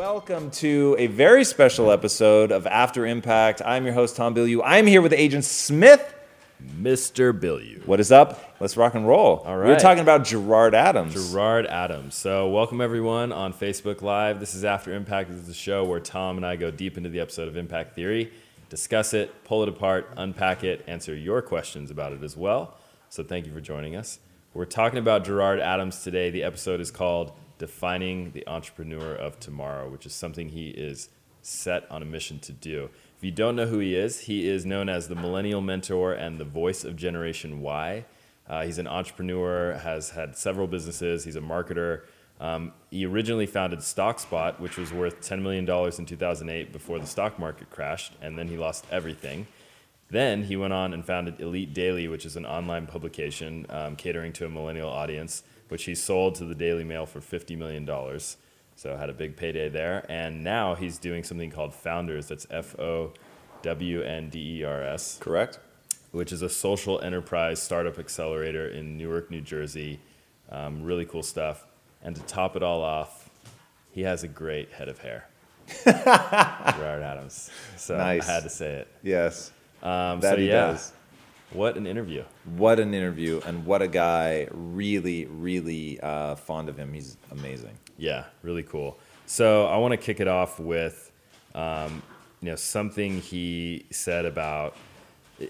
Welcome to a very special episode of After Impact. I'm your host, Tom Bilyeu. I'm here with Agent Smith. Mr. Bilyeu. What is up? Let's rock and roll. All right. We're talking about Gerard Adams. Gerard Adams. So, welcome everyone on Facebook Live. This is After Impact. This is the show where Tom and I go deep into the episode of Impact Theory, discuss it, pull it apart, unpack it, answer your questions about it as well. So, thank you for joining us. We're talking about Gerard Adams today. The episode is called Defining the Entrepreneur of Tomorrow, which is something he is set on a mission to do. If you don't know who he is, he is known as the Millennial Mentor and the voice of Generation Y. Uh, he's an entrepreneur, has had several businesses. He's a marketer. Um, he originally founded StockSpot, which was worth $10 million in 2008 before the stock market crashed, and then he lost everything. Then he went on and founded Elite Daily, which is an online publication um, catering to a millennial audience, which he sold to the Daily Mail for $50 million. So had a big payday there. And now he's doing something called Fownders. That's F O W N D E R S Correct? which is a social enterprise startup accelerator in Newark, New Jersey. Um, really cool stuff. And to top it all off, he has a great head of hair. Gerard Adams. So Nice. I had to say it. Yes. Um, That so he yeah, does. What an interview. What an interview, and what a guy. Really, really uh, fond of him. He's amazing. Yeah, really cool. So I want to kick it off with, um, you know, something he said about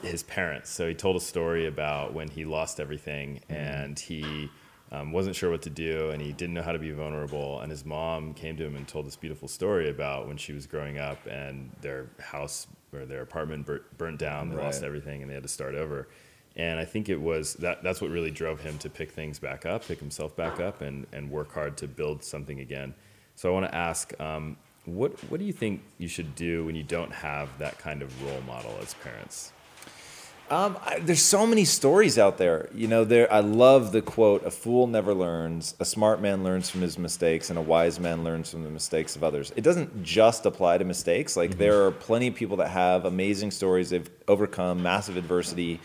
his parents. So he told a story about when he lost everything and he um, wasn't sure what to do and he didn't know how to be vulnerable. And his mom came to him and told this beautiful story about when she was growing up and their house or their apartment bur- burnt down. They lost everything and they had to start over. And I think it was that that's what really drove him to pick things back up, pick himself back up, and, and work hard to build something again. So I want to ask, um, what what do you think you should do when you don't have that kind of role model as parents? Um, I, there's so many stories out there. You know, there. I love the quote: "A fool never learns. A smart man learns from his mistakes, and a wise man learns from the mistakes of others." It doesn't just apply to mistakes. Like there are plenty of people that have amazing stories. They've overcome massive adversity,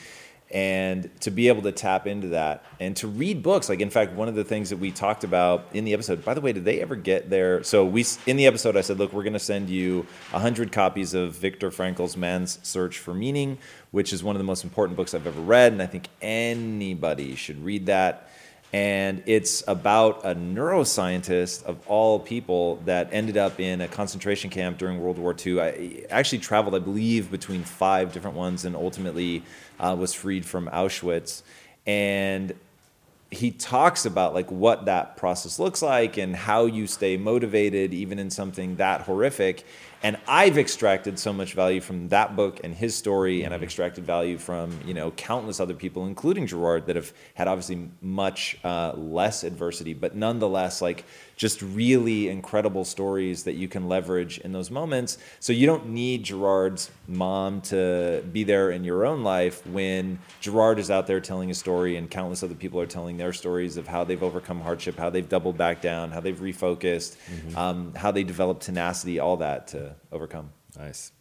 and to be able to tap into that and to read books. Like in fact, one of the things that we talked about in the episode. By the way, did they ever get there? So we in the episode, I said, "Look, we're going to send you hundred copies of Viktor Frankl's *Man's Search for Meaning,* which is one of the most important books I've ever read, and I think anybody should read that." And it's about a neuroscientist of all people that ended up in a concentration camp during World War II. I actually traveled, I believe, between five different ones and ultimately uh, was freed from Auschwitz. And he talks about like what that process looks like and how you stay motivated even in something that horrific and i've extracted so much value from that book and his story and i've extracted value from you know countless other people including gerard that have had obviously much uh, less adversity but nonetheless like just really incredible stories that you can leverage in those moments. So you don't need gerard's mom to be there in your own life when gerard is out there telling a story and countless other people are telling their stories of how they've overcome hardship how they've doubled back down how they've refocused um, how they developed tenacity all that to overcome. Nice.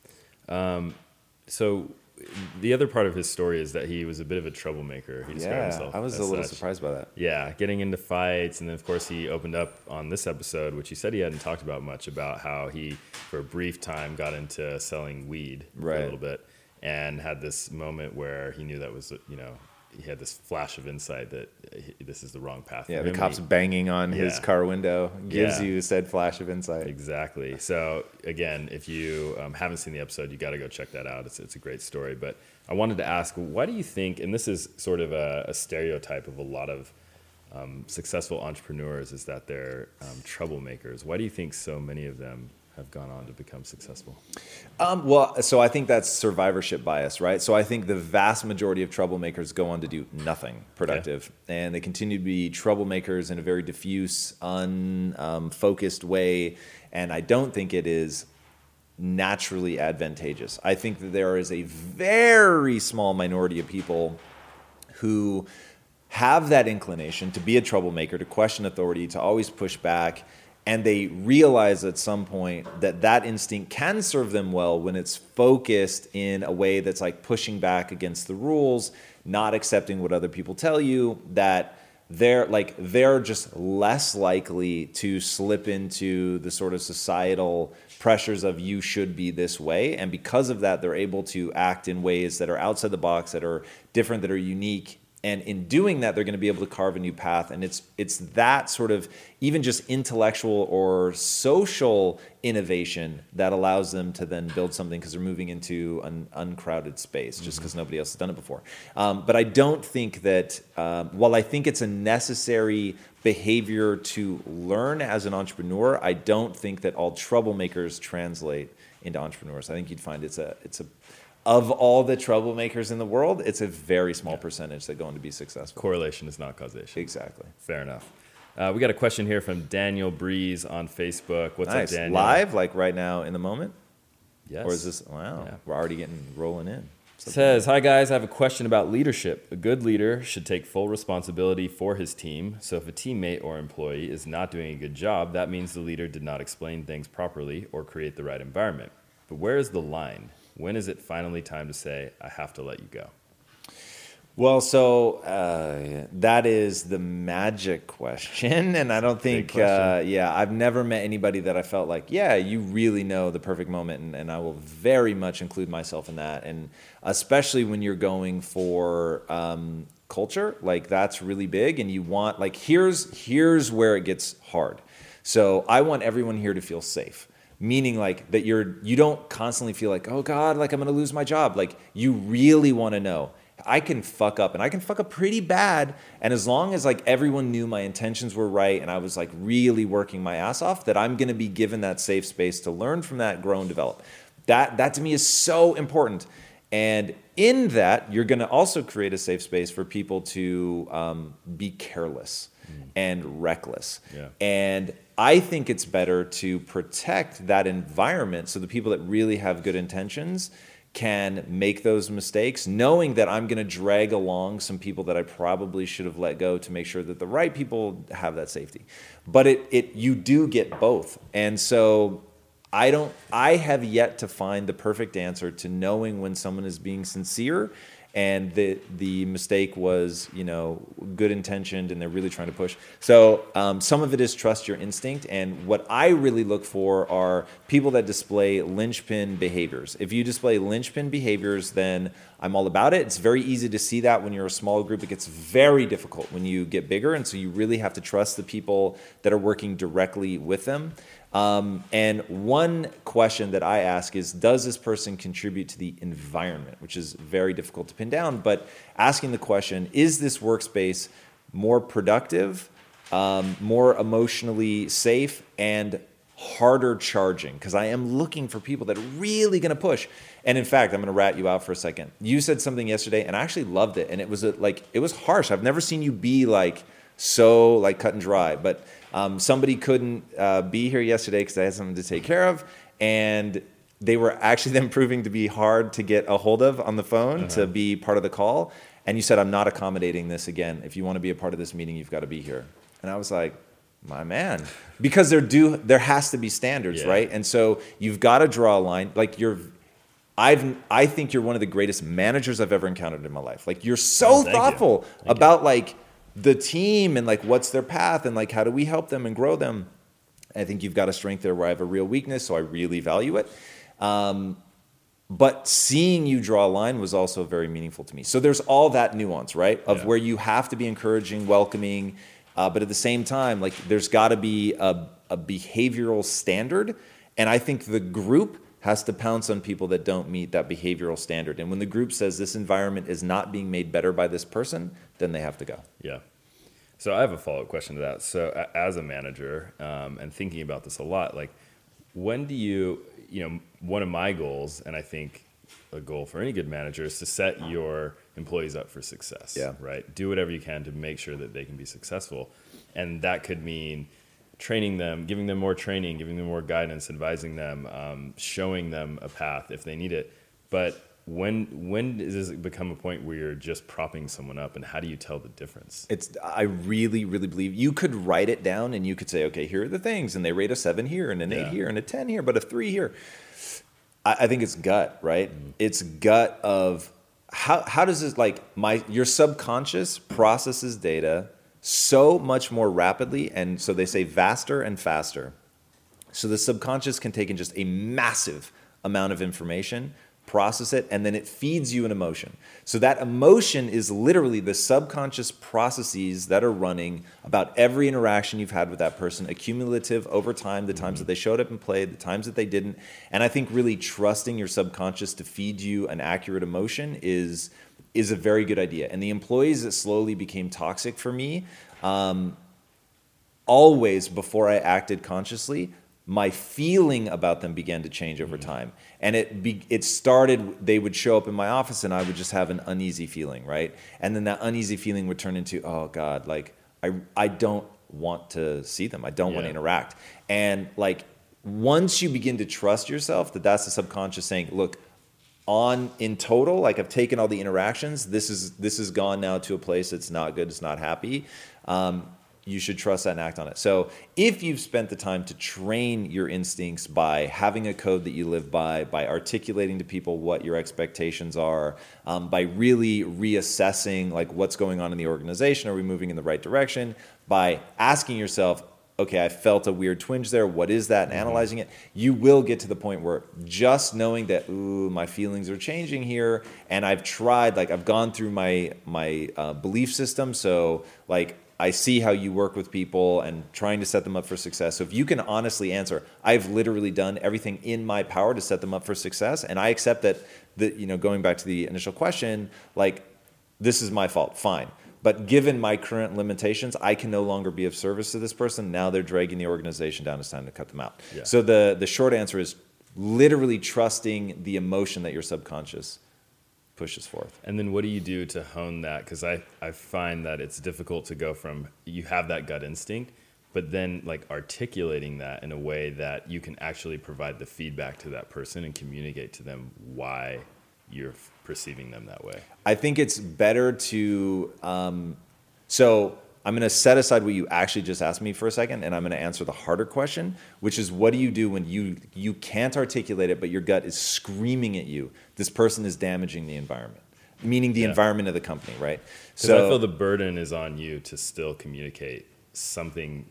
Um, so the other part of his story is that he was a bit of a troublemaker. He described yeah himself i was as a little such. surprised by that Yeah, getting into fights, and then of course he opened up on this episode, which he said he hadn't talked about much about how he, for a brief time, got into selling weed Right. a little bit, and had this moment where he knew that was you know he had this flash of insight that he- this is the wrong path. yeah the cops He- banging on his car window gives Yeah. you said flash of insight Exactly. So again, if you um, haven't seen the episode, you got to go check that out. It's it's a great story. But I wanted to ask, why do you think? And this is sort of a, a stereotype of a lot of um, successful entrepreneurs is that they're um, troublemakers. Why do you think so many of them have gone on to become successful? Um, well, so I think that's survivorship bias, right? So I think the vast majority of troublemakers go on to do nothing productive, and they continue to be troublemakers in a very diffuse, unfocused way. And I don't think it is naturally advantageous. I think that there is a very small minority of people who have that inclination to be a troublemaker, to question authority, to always push back, and they realize at some point that that instinct can serve them well when it's focused in a way that's like pushing back against the rules, not accepting what other people tell you, that they're like they're just less likely to slip into the sort of societal pressures of you should be this way. And because of that they're able to act in ways that are outside the box that are different that are unique and in doing that they're going to be able to carve a new path. And it's it's that sort of even just intellectual or social innovation that allows them to then build something because they're moving into an uncrowded space just because mm-hmm. nobody else has done it before. Um, but i don't think that um, while i think it's a necessary behavior to learn as an entrepreneur i don't think that all troublemakers translate into entrepreneurs. I think you'd find it's a it's a of all the troublemakers in the world, it's a very small yeah. percentage that go on to be successful. Correlation is not causation. Exactly. Fair enough. Uh, we got a question here from Daniel Breeze on Facebook. What's nice. up, Daniel? Live, like right now in the moment? Yes. Or is this, wow, yeah. we're already getting rolling in. Says, hi guys, I have a question about leadership. A good leader should take full responsibility for his team. So if a teammate or employee is not doing a good job, that means the leader did not explain things properly or create the right environment. But where is the line? When is it finally time to say, I have to let you go? Well, so uh, that is the magic question. And I don't think, uh, yeah, I've never met anybody that I felt like, yeah, you really know the perfect moment. And, and, I will very much include myself in that. And especially when you're going for um, culture, like that's really big. And you want, like, here's, here's where it gets hard. So I want everyone here to feel safe meaning like that you're you don't constantly feel like oh god like i'm to lose my job. Like you really want to know. I can fuck up and i can fuck up pretty bad and as long as like everyone knew my intentions were right and i was like really working my ass off that i'm to be given that safe space to learn from that grow and develop. That that to me is so important. And in that you're to also create a safe space for people to um, be careless mm. and reckless. Yeah. and I think it's better to protect that environment so the people that really have good intentions can make those mistakes, knowing that I'm going to drag along some people that I probably should have let go to make sure that the right people have that safety. But it, it you do get both. And so I don't I have yet to find the perfect answer to knowing when someone is being sincere and the the mistake was you know good intentioned and they're really trying to push. So um, some of it is trust your instinct and what i really look for are people that display linchpin behaviors. If you display linchpin behaviors then i'm all about it. It's very easy to see that when you're a small group. It gets very difficult when you get bigger and so you really have to trust the people that are working directly with them um, and one question that I ask is Does this person contribute to the environment? Which is very difficult to pin down, but asking the question Is this workspace more productive, um, more emotionally safe, and harder charging? Because I am looking for people that are really going to push. And in fact, I'm going to rat you out for a second. You said something yesterday, and I actually loved it. And it was a, like, it was harsh. I've never seen you be like, so like cut and dry. But um, somebody couldn't uh, be here yesterday because they had something to take care of, and they were actually then proving to be hard to get a hold of on the phone uh-huh. to be part of the call. And you said, I'm not accommodating this again. If you want to be a part of this meeting, you've got to be here. And I was like, my man, because there do there has to be standards, yeah. right? And so you've got to draw a line. Like you're, I've I think you're one of the greatest managers I've ever encountered in my life. Like you're so oh, thoughtful you. about like the team and like what's their path and like how do we help them and grow them. I think you've got a strength there where I have a real weakness, so I really value it. Um, but seeing you draw a line was also very meaningful to me. So there's all that nuance, right? Of yeah. where you have to be encouraging, welcoming, uh, but at the same time, like there's got to be a, a behavioral standard. And I think the group has to pounce on people that don't meet that behavioral standard. And when the group says this environment is not being made better by this person, then they have to go. Yeah. So I have a follow up question to that. So as a manager um, and thinking about this a lot, like when do you, you know, one of my goals, and I think a goal for any good manager is to set your employees up for success. Yeah. Right. Do whatever you can to make sure that they can be successful, and that could mean training them, giving them more training, giving them more guidance, advising them, um, showing them a path if they need it. But when when does it become a point where you're just propping someone up, and how do you tell the difference? It's I really really believe you could write it down and you could say, okay, here are the things, and they rate a seven here and an Yeah. eight here and a ten here, but a three here. I, I think it's gut, right? It's gut of how how does this like my your subconscious processes data so much more rapidly, and so they say vaster and faster. So the subconscious can take in just a massive amount of information, process it, and then it feeds you an emotion. So that emotion is literally the subconscious processes that are running about every interaction you've had with that person, accumulative over time, the times mm-hmm. that they showed up and played, the times that they didn't. And I think really trusting your subconscious to feed you an accurate emotion is is a very good idea. And the employees that slowly became toxic for me, um, always before I acted consciously, my feeling about them began to change over time. And it be, it started they would show up in my office and I would just have an uneasy feeling, right? And then that uneasy feeling would turn into, oh god, like I I don't want to see them. I don't want to interact. And like once you begin to trust yourself that that's the subconscious saying, look, on in total like i've taken all the interactions this is this has gone now to a place that's not good it's not happy. Um, you should trust that and act on it. So if you've spent the time to train your instincts by having a code that you live by by articulating to people what your expectations are um, by really reassessing like what's going on in the organization are we moving in the right direction? By asking yourself okay, I felt a weird twinge there. What is that? And analyzing it, you will get to the point where just knowing that, ooh, my feelings are changing here, and I've tried, like, I've gone through my my uh, belief system. So, like, I see how you work with people and trying to set them up for success. So, if you can honestly answer, I've literally done everything in my power to set them up for success, and I accept that. That you know, going back to the initial question, like, this is my fault. Fine. But given my current limitations, I can no longer be of service to this person. Now they're dragging the organization down. It's time to cut them out. Yeah. So the, the short answer is literally trusting the emotion that your subconscious pushes forth. And then what do you do to hone that? Because I, I find that it's difficult to go from you have that gut instinct, but then like articulating that in a way that you can actually provide the feedback to that person and communicate to them why you're perceiving them that way. I think it's better to. Um, so I'm going to set aside what you actually just asked me for a second, and I'm going to answer the harder question, which is what do you do when you you can't articulate it, but your gut is screaming at you? This person is damaging the environment, meaning the Yeah. environment of the company, right? Because I feel the burden is on you to still communicate something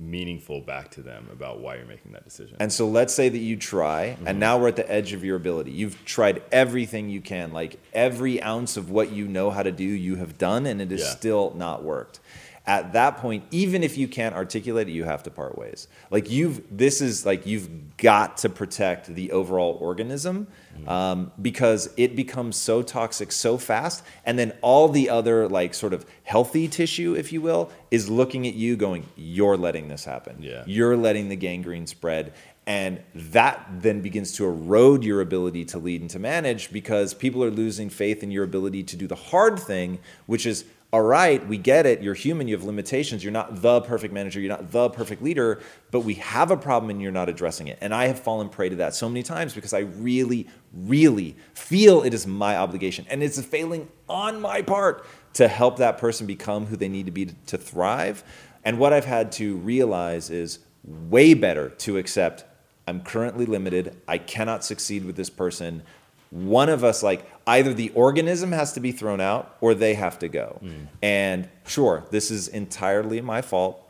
meaningful back to them about why you're making that decision. And so let's say that you try, Mm-hmm. and now we're at the edge of your ability. You've tried everything you can, like every ounce of what you know how to do, you have done, and it has Yeah. still not worked. At that point, even if you can't articulate it, you have to part ways. Like you've, this is like you've got to protect the overall organism um, because it becomes so toxic so fast, and then all the other like sort of healthy tissue, if you will, is looking at you, going, "You're letting this happen. Yeah. You're letting the gangrene spread. And that then begins to erode your ability to lead and to manage because people are losing faith in your ability to do the hard thing, which is all right, we get it. You're human. You have limitations. You're not the perfect manager. You're not the perfect leader, but we have a problem and you're not addressing it. And I have fallen prey to that so many times because I really, really feel it is my obligation. And it's a failing on my part to help that person become who they need to be to, thrive. And what I've had to realize is way better to accept I'm currently limited. I cannot succeed with this person. One of us, like, either the organism has to be thrown out or they have to go. Hmm. And sure, this is entirely my fault,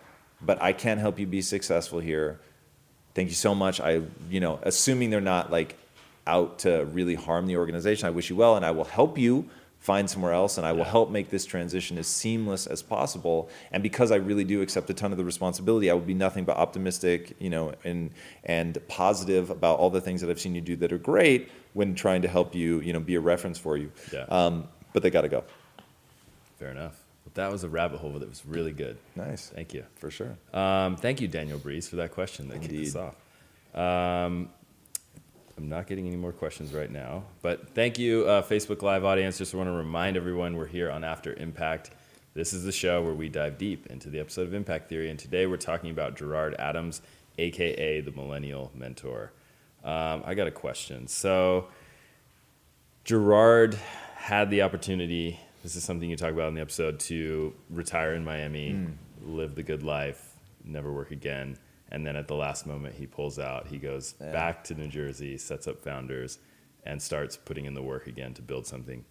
but I can't help you be successful here. Thank you so much. I, you know, assuming they're not like out to really harm the organization, I wish you well and I will help you find somewhere else and I will Yeah. help make this transition as seamless as possible. And because I really do accept a ton of the responsibility, I will be nothing but optimistic, you know, and and positive about all the things that I've seen you do that are great when trying to help you, you know, be a reference for you. Yeah. Um, but they got to go. Fair enough. But that was a rabbit hole that was really good. Nice, Thank you. for sure. Um, thank you, Daniel Breeze, for that question that kicked us off. Um, I'm not getting any more questions right now, but thank you, uh, Facebook Live audience. Just want to remind everyone we're here on After Impact. This is the show where we dive deep into the episode of Impact Theory, and today we're talking about Gerard Adams, aka the Millennial Mentor. Um, I got a question. So, Gerard had the opportunity, this is something you talk about in the episode, to retire in Miami, mm. live the good life, never work again. And then at the last moment, he pulls out. He goes yeah. back to New Jersey, sets up Fownders, and starts putting in the work again to build something.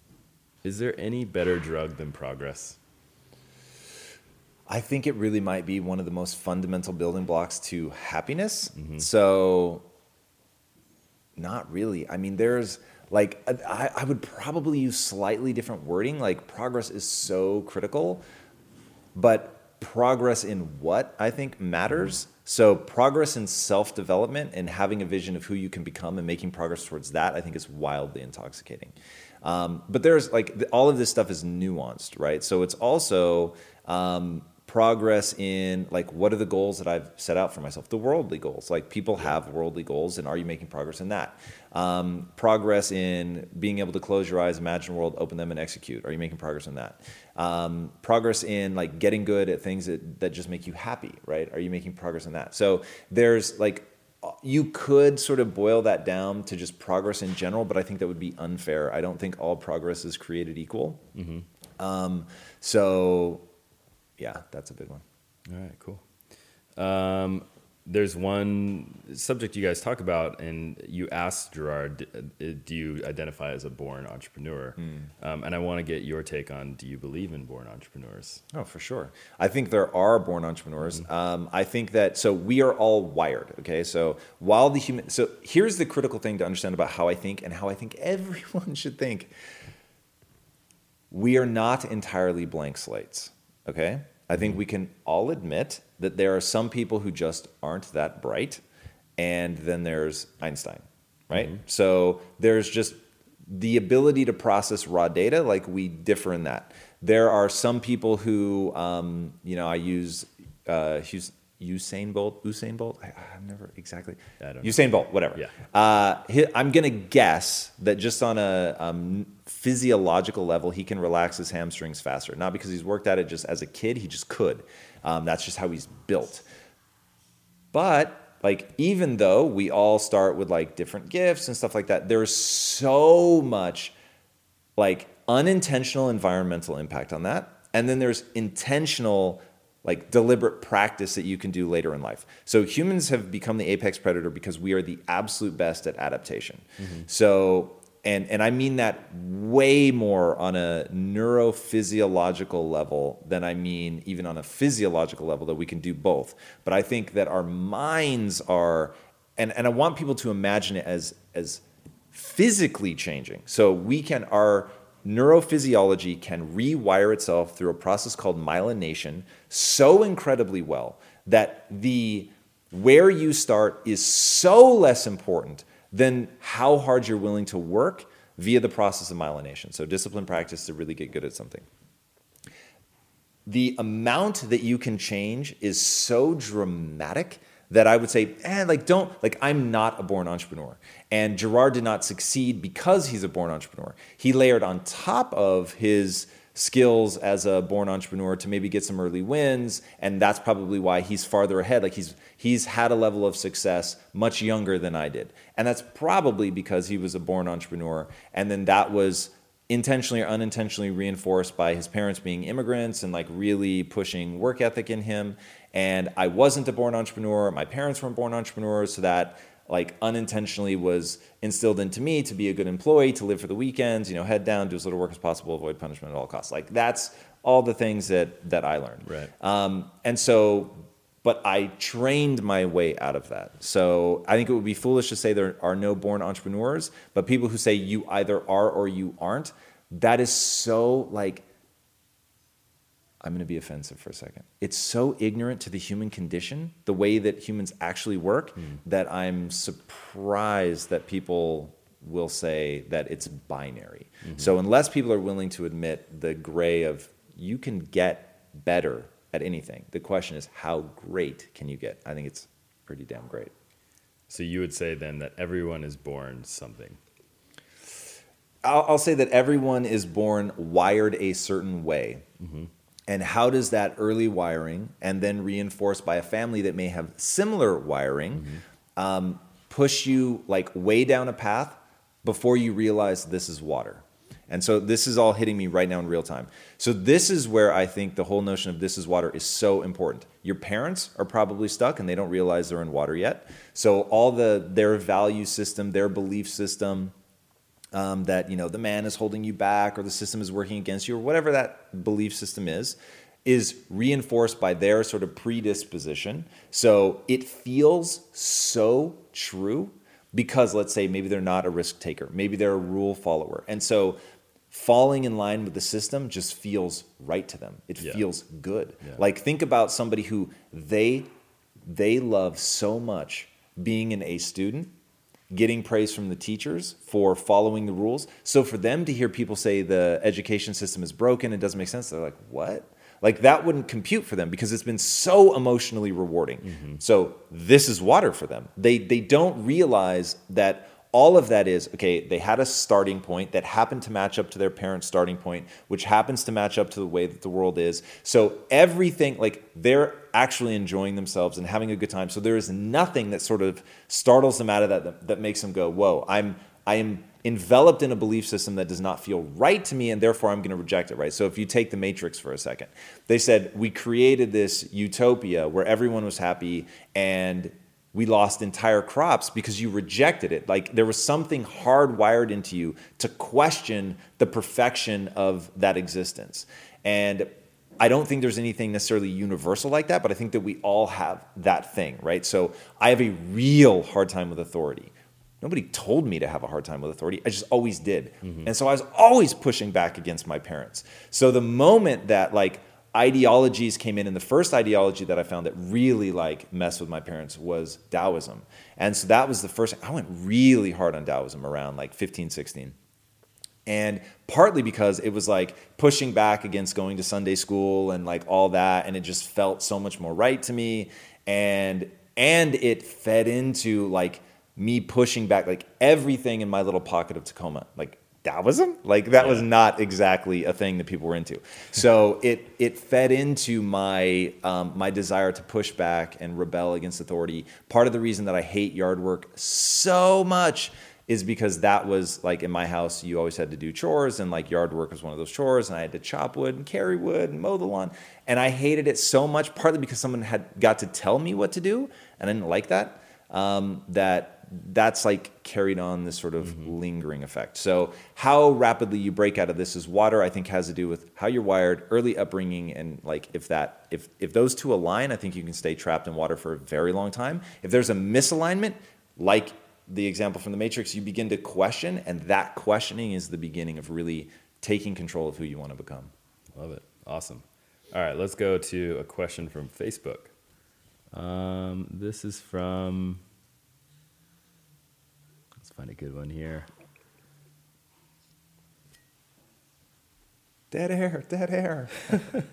Is there any better drug than progress? I think it really might be one of the most fundamental building blocks to happiness. Mm-hmm. So, not really. I mean, there's like, I, I would probably use slightly different wording. Like, progress is so critical, but progress in what I think matters. So, progress in self development and having a vision of who you can become and making progress towards that, I think is wildly intoxicating. Um, but there's like all of this stuff is nuanced, right? So, it's also um, progress in like what are the goals that I've set out for myself? The worldly goals. Like people have worldly goals, and are you making progress in that? Um, progress in being able to close your eyes, imagine a world, open them, and execute. Are you making progress in that? Um, progress in like getting good at things that, that just make you happy, right? Are you making progress in that? So there's like you could sort of boil that down to just progress in general, but I think that would be unfair. I don't think all progress is created equal. Mm-hmm. Um, so yeah, that's a big one. All right, cool. Um, there's one subject you guys talk about, and you asked Gerard, uh, do you identify as a born entrepreneur? Mm. Um, and I want to get your take on do you believe in born entrepreneurs? Oh, for sure. I think there are born entrepreneurs. Mm-hmm. Um, I think that, so we are all wired, okay? So while the human, so here's the critical thing to understand about how I think and how I think everyone should think. We are not entirely blank slates, okay? I think we can all admit that there are some people who just aren't that bright, and then there's Einstein, right? Mm-hmm. So there's just the ability to process raw data, like we differ in that. There are some people who, um, you know, I use uh, Usain Bolt, Usain Bolt. I, have never exactly. I don't. Usain Bolt, whatever. Yeah. Uh, I'm gonna guess that just on a um, physiological level, he can relax his hamstrings faster. Not because he's worked at it just as a kid, he just could. Um, that's just how he's built. But like, even though we all start with like different gifts and stuff like that, there's so much like unintentional environmental impact on that, and then there's intentional like deliberate practice that you can do later in life. So humans have become the apex predator because we are the absolute best at adaptation. Mm-hmm. So and and I mean that way more on a neurophysiological level than I mean even on a physiological level that we can do both. But I think that our minds are and and I want people to imagine it as as physically changing. So we can our neurophysiology can rewire itself through a process called myelination so incredibly well that the where you start is so less important than how hard you're willing to work via the process of myelination. So discipline practice to really get good at something. The amount that you can change is so dramatic that I would say, eh, like, don't, like, I'm not a born entrepreneur. And Gerard did not succeed because he's a born entrepreneur. He layered on top of his skills as a born entrepreneur to maybe get some early wins and that's probably why he's farther ahead. Like he's he's had a level of success much younger than I did. And that's probably because he was a born entrepreneur and then that was intentionally or unintentionally reinforced by his parents being immigrants and like really pushing work ethic in him. And I wasn't a born entrepreneur. My parents weren't born entrepreneurs, so that like unintentionally was instilled into me to be a good employee, to live for the weekends, you know, head down, do as little work as possible, avoid punishment at all costs. Like that's all the things that that I learned. Right. Um, and so, but I trained my way out of that. So I think it would be foolish to say there are no born entrepreneurs, but people who say you either are or you aren't, that is so like I'm going to be offensive for a second. It's so ignorant to the human condition, the way that humans actually work, mm. that I'm surprised that people will say that it's binary. Mm-hmm. So, unless people are willing to admit the gray of you can get better at anything, the question is how great can you get? I think it's pretty damn great. So, you would say then that everyone is born something? I'll, I'll say that everyone is born wired a certain way. Mm-hmm and how does that early wiring and then reinforced by a family that may have similar wiring um, push you like way down a path before you realize this is water? And so this is all hitting me right now in real time. So this is where i think the whole notion of this is water is so important. Your parents are probably stuck and they don't realize they're in water yet. So all the their value system their belief system um, that you know the man is holding you back or the system is working against you or whatever that belief system is is reinforced by their sort of predisposition so it feels so true because let's say maybe they're not a risk taker maybe they're a rule follower and so falling in line with the system just feels right to them it Yeah. feels good Yeah. like think about somebody who they they love so much being an A student getting praise from the teachers for following the rules. So for them to hear people say the education system is broken, it doesn't make sense. They're like, what? Like that wouldn't compute for them because it's been so emotionally rewarding. Mm-hmm. So this is water for them. They they don't realize that all of that is okay they had a starting point that happened to match up to their parents starting point which happens to match up to the way that the world is. So everything like they're actually enjoying themselves and having a good time. So there is nothing that sort of startles them out of that that, that makes them go whoa i'm i am enveloped in a belief system that does not feel right to me and therefore i'm going to reject it right? So if you take the matrix for a second they said we created this utopia where everyone was happy and we lost entire crops because you rejected it. Like there was something hardwired into you to question the perfection of that existence. And I don't think there's anything necessarily universal like that, but I think that we all have that thing, right? So I have a real hard time with authority. Nobody told me to have a hard time with authority. I just always did. Mm-hmm. And so I was always pushing back against my parents. So the moment that like ideologies came in and the first ideology that i found that really like messed with my parents was taoism. And so that was the first i went really hard on taoism around like 15 16 and partly because it was like pushing back against going to sunday school and like all that and it just felt so much more right to me. And and it fed into like me pushing back like everything in my little pocket of tacoma like Taoism? Like that was not exactly a thing that people were into. So it it fed into my um, my desire to push back and rebel against authority. Part of the reason that I hate yard work so much is because that was like in my house you always had to do chores and like yard work was one of those chores and I had to chop wood and carry wood and mow the lawn and I hated it so much partly because someone had got to tell me what to do and I didn't like that um, that that's like carried on this sort of lingering effect. So how rapidly you break out of this is water. I think has to do with how you're wired, early upbringing, and like if that if if those two align, I think you can stay trapped in water for a very long time. If there's a misalignment, like the example from the Matrix, you begin to question, and that questioning is the beginning of really taking control of who you want to become. Love it. Awesome. All right, let's go to a question from Facebook. Um, this is from. Find a good one here. Dead air, dead air.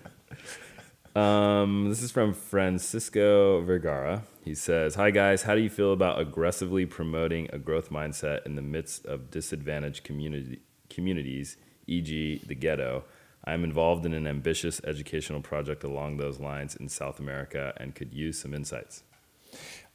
Um, this is from Francisco Vergara. He says, Hi guys, how do you feel about aggressively promoting a growth mindset in the midst of disadvantaged community, communities, e.g., the ghetto? I am involved in an ambitious educational project along those lines in South America and could use some insights.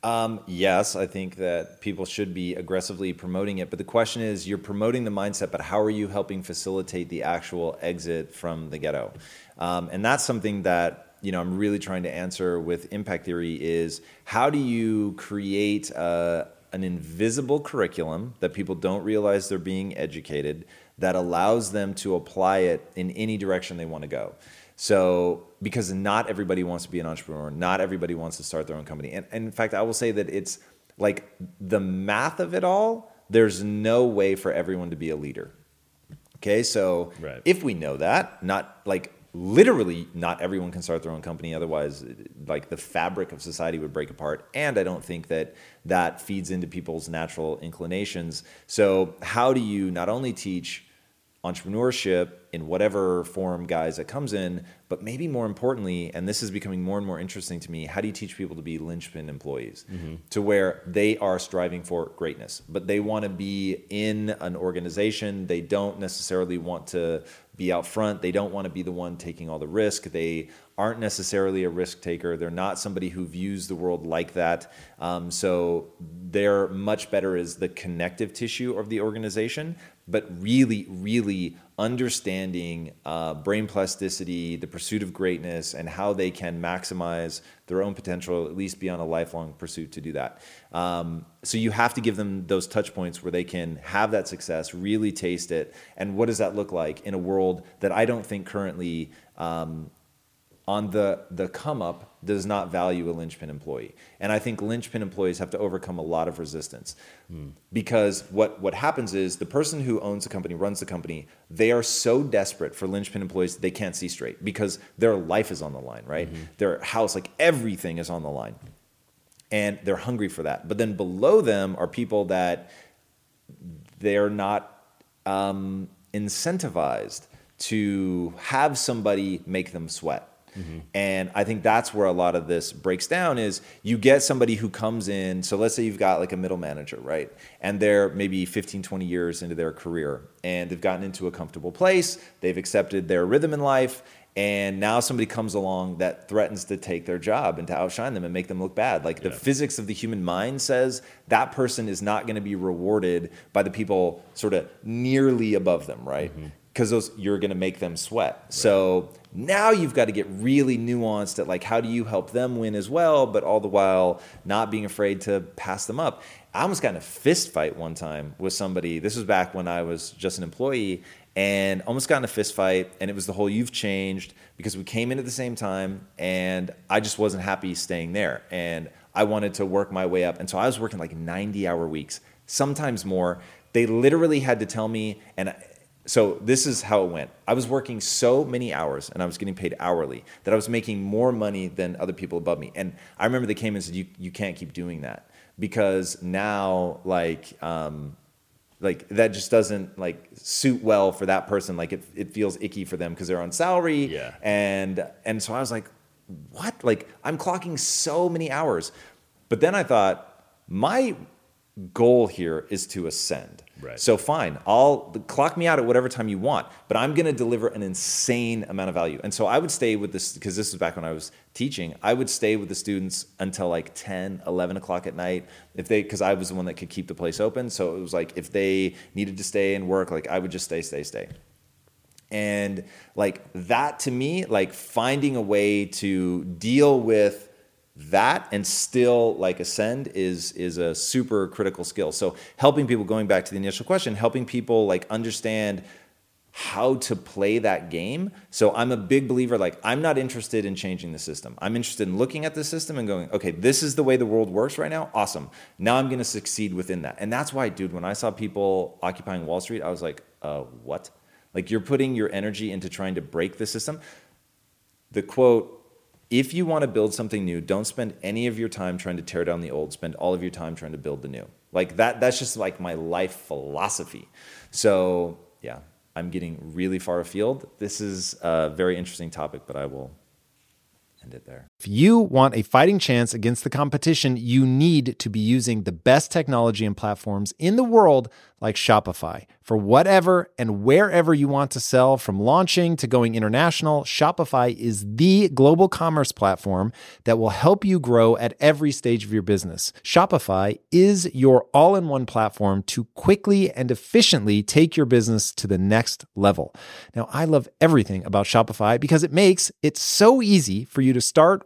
Um, yes, I think that people should be aggressively promoting it. But the question is, you're promoting the mindset, but how are you helping facilitate the actual exit from the ghetto? Um, and that's something that you know I'm really trying to answer with impact theory is how do you create uh, an invisible curriculum that people don't realize they're being educated that allows them to apply it in any direction they want to go. So, because not everybody wants to be an entrepreneur, not everybody wants to start their own company. And, and in fact, I will say that it's like the math of it all, there's no way for everyone to be a leader. Okay, so Right. if we know that, not like literally not everyone can start their own company otherwise like the fabric of society would break apart and i don't think that that feeds into people's natural inclinations so how do you not only teach entrepreneurship in whatever form guys that comes in. But maybe more importantly and this is becoming more and more interesting to me how do you teach people to be linchpin employees? Mm-hmm. to where they are striving for greatness but they want to be in an organization. They don't necessarily want to be out front. They don't want to be the one taking all the risk. They aren't necessarily a risk taker. They're not somebody who views the world like that. Um, so they're much better as the connective tissue of the organization, but really, really understanding uh, brain plasticity, the pursuit of greatness, and how they can maximize their own potential, at least be on a lifelong pursuit to do that. Um, so you have to give them those touch points where they can have that success, really taste it. And what does that look like in a world that I don't think currently um, on the the come up does not value a linchpin employee. And i think linchpin employees have to overcome a lot of resistance. Mm. because what what happens is the person who owns the company runs the company they are so desperate for linchpin employees they can't see straight because their life is on the line right? Mm-hmm. their house like everything is on the line. And they're hungry for that. But then below them are people that they're not um, incentivized to have somebody make them sweat Mm-hmm. And I think that's where a lot of this breaks down is you get somebody who comes in. So let's say you've got like a middle manager, right? And they're maybe 15, 20 years into their career and they've gotten into a comfortable place. They've accepted their rhythm in life. And now somebody comes along that threatens to take their job and to outshine them and make them look bad. Like yeah. the physics of the human mind says that person is not going to be rewarded by the people sort of nearly above them, right? Mm-hmm because those you're going to make them sweat. Right. So now you've got to get really nuanced at like how do you help them win as well, but all the while not being afraid to pass them up. I almost got in a fist fight one time with somebody. This was back when I was just an employee, and almost got in a fist fight. And it was the whole "you've changed" because we came in at the same time, and I just wasn't happy staying there, and I wanted to work my way up. And so I was working like 90 hour weeks, sometimes more. They literally had to tell me, and so this is how it went. I was working so many hours and I was getting paid hourly that I was making more money than other people above me. And I remember they came and said, "You you can't keep doing that because now like." Um, like that just doesn't like suit well for that person like it, it feels icky for them because they're on salary yeah. and and so i was like what like i'm clocking so many hours but then i thought my goal here is to ascend Right. So fine, I'll clock me out at whatever time you want, but I'm going to deliver an insane amount of value. And so I would stay with this because this is back when I was teaching. I would stay with the students until like 10, 11 o'clock at night if they because I was the one that could keep the place open. So it was like if they needed to stay and work, like I would just stay, stay, stay. And like that to me, like finding a way to deal with that and still like ascend is is a super critical skill. So helping people going back to the initial question helping people like understand how to play that game. So i'm a big believer like i'm not interested in changing the system. I'm interested in looking at the system and going okay this is the way the world works right now. Awesome. Now i'm going to succeed within that. And that's why dude when i saw people occupying wall street i was like uh what? Like you're putting your energy into trying to break the system. The quote if you want to build something new, don't spend any of your time trying to tear down the old. Spend all of your time trying to build the new. Like that. That's just like my life philosophy. So yeah, I'm getting really far afield. This is a very interesting topic, but I will end it there. If you want a fighting chance against the competition, you need to be using the best technology and platforms in the world like Shopify. For whatever and wherever you want to sell, from launching to going international, Shopify is the global commerce platform that will help you grow at every stage of your business. Shopify is your all in one platform to quickly and efficiently take your business to the next level. Now, I love everything about Shopify because it makes it so easy for you to start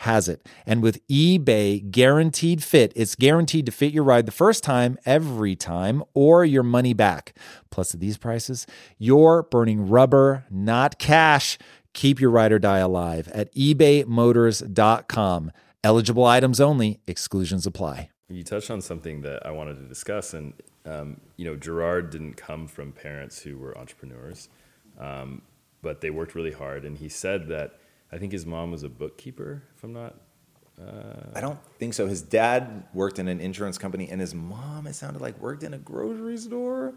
has it. And with eBay guaranteed fit, it's guaranteed to fit your ride the first time, every time, or your money back. Plus, at these prices, you're burning rubber, not cash. Keep your ride or die alive at ebaymotors.com. Eligible items only, exclusions apply. You touched on something that I wanted to discuss, and um, you know, Gerard didn't come from parents who were entrepreneurs, um, but they worked really hard. And he said that I think his mom was a bookkeeper, if I'm not. Uh, I don't think so. His dad worked in an insurance company, and his mom, it sounded like, worked in a grocery store.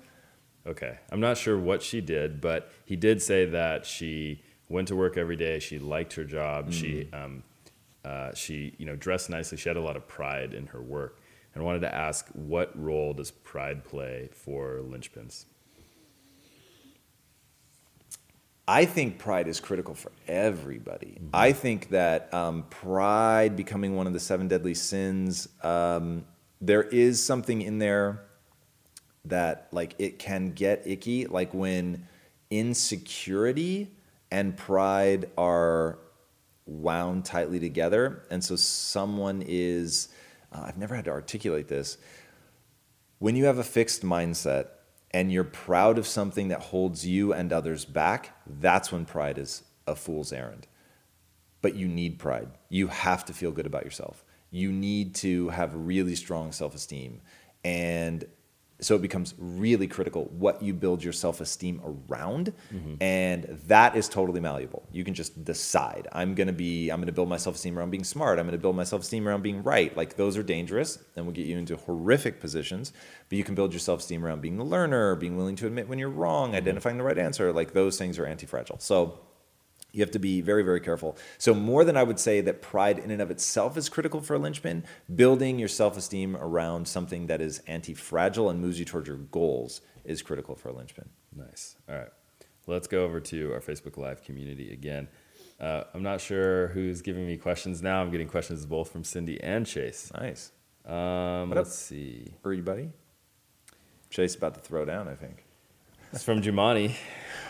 Okay, I'm not sure what she did, but he did say that she went to work every day. She liked her job. Mm. She, um, uh, she, you know, dressed nicely. She had a lot of pride in her work. And I wanted to ask, what role does pride play for linchpins? I think pride is critical for everybody. Mm-hmm. I think that um, pride becoming one of the seven deadly sins, um, there is something in there that like it can get icky, like when insecurity and pride are wound tightly together, and so someone is. Uh, I've never had to articulate this. When you have a fixed mindset and you're proud of something that holds you and others back, that's when pride is a fool's errand. But you need pride. You have to feel good about yourself. You need to have really strong self esteem. And so it becomes really critical what you build your self-esteem around mm-hmm. and that is totally malleable you can just decide i'm going to be i'm going to build my self-esteem around being smart i'm going to build my self-esteem around being right like those are dangerous and will get you into horrific positions but you can build your self-esteem around being the learner being willing to admit when you're wrong mm-hmm. identifying the right answer like those things are anti-fragile so you have to be very, very careful. So, more than I would say that pride in and of itself is critical for a linchpin, building your self esteem around something that is anti fragile and moves you towards your goals is critical for a linchpin. Nice. All right. Let's go over to our Facebook Live community again. Uh, I'm not sure who's giving me questions now. I'm getting questions both from Cindy and Chase. Nice. Um, let's up? see. Buddy? Chase about to throw down, I think. It's from Jumani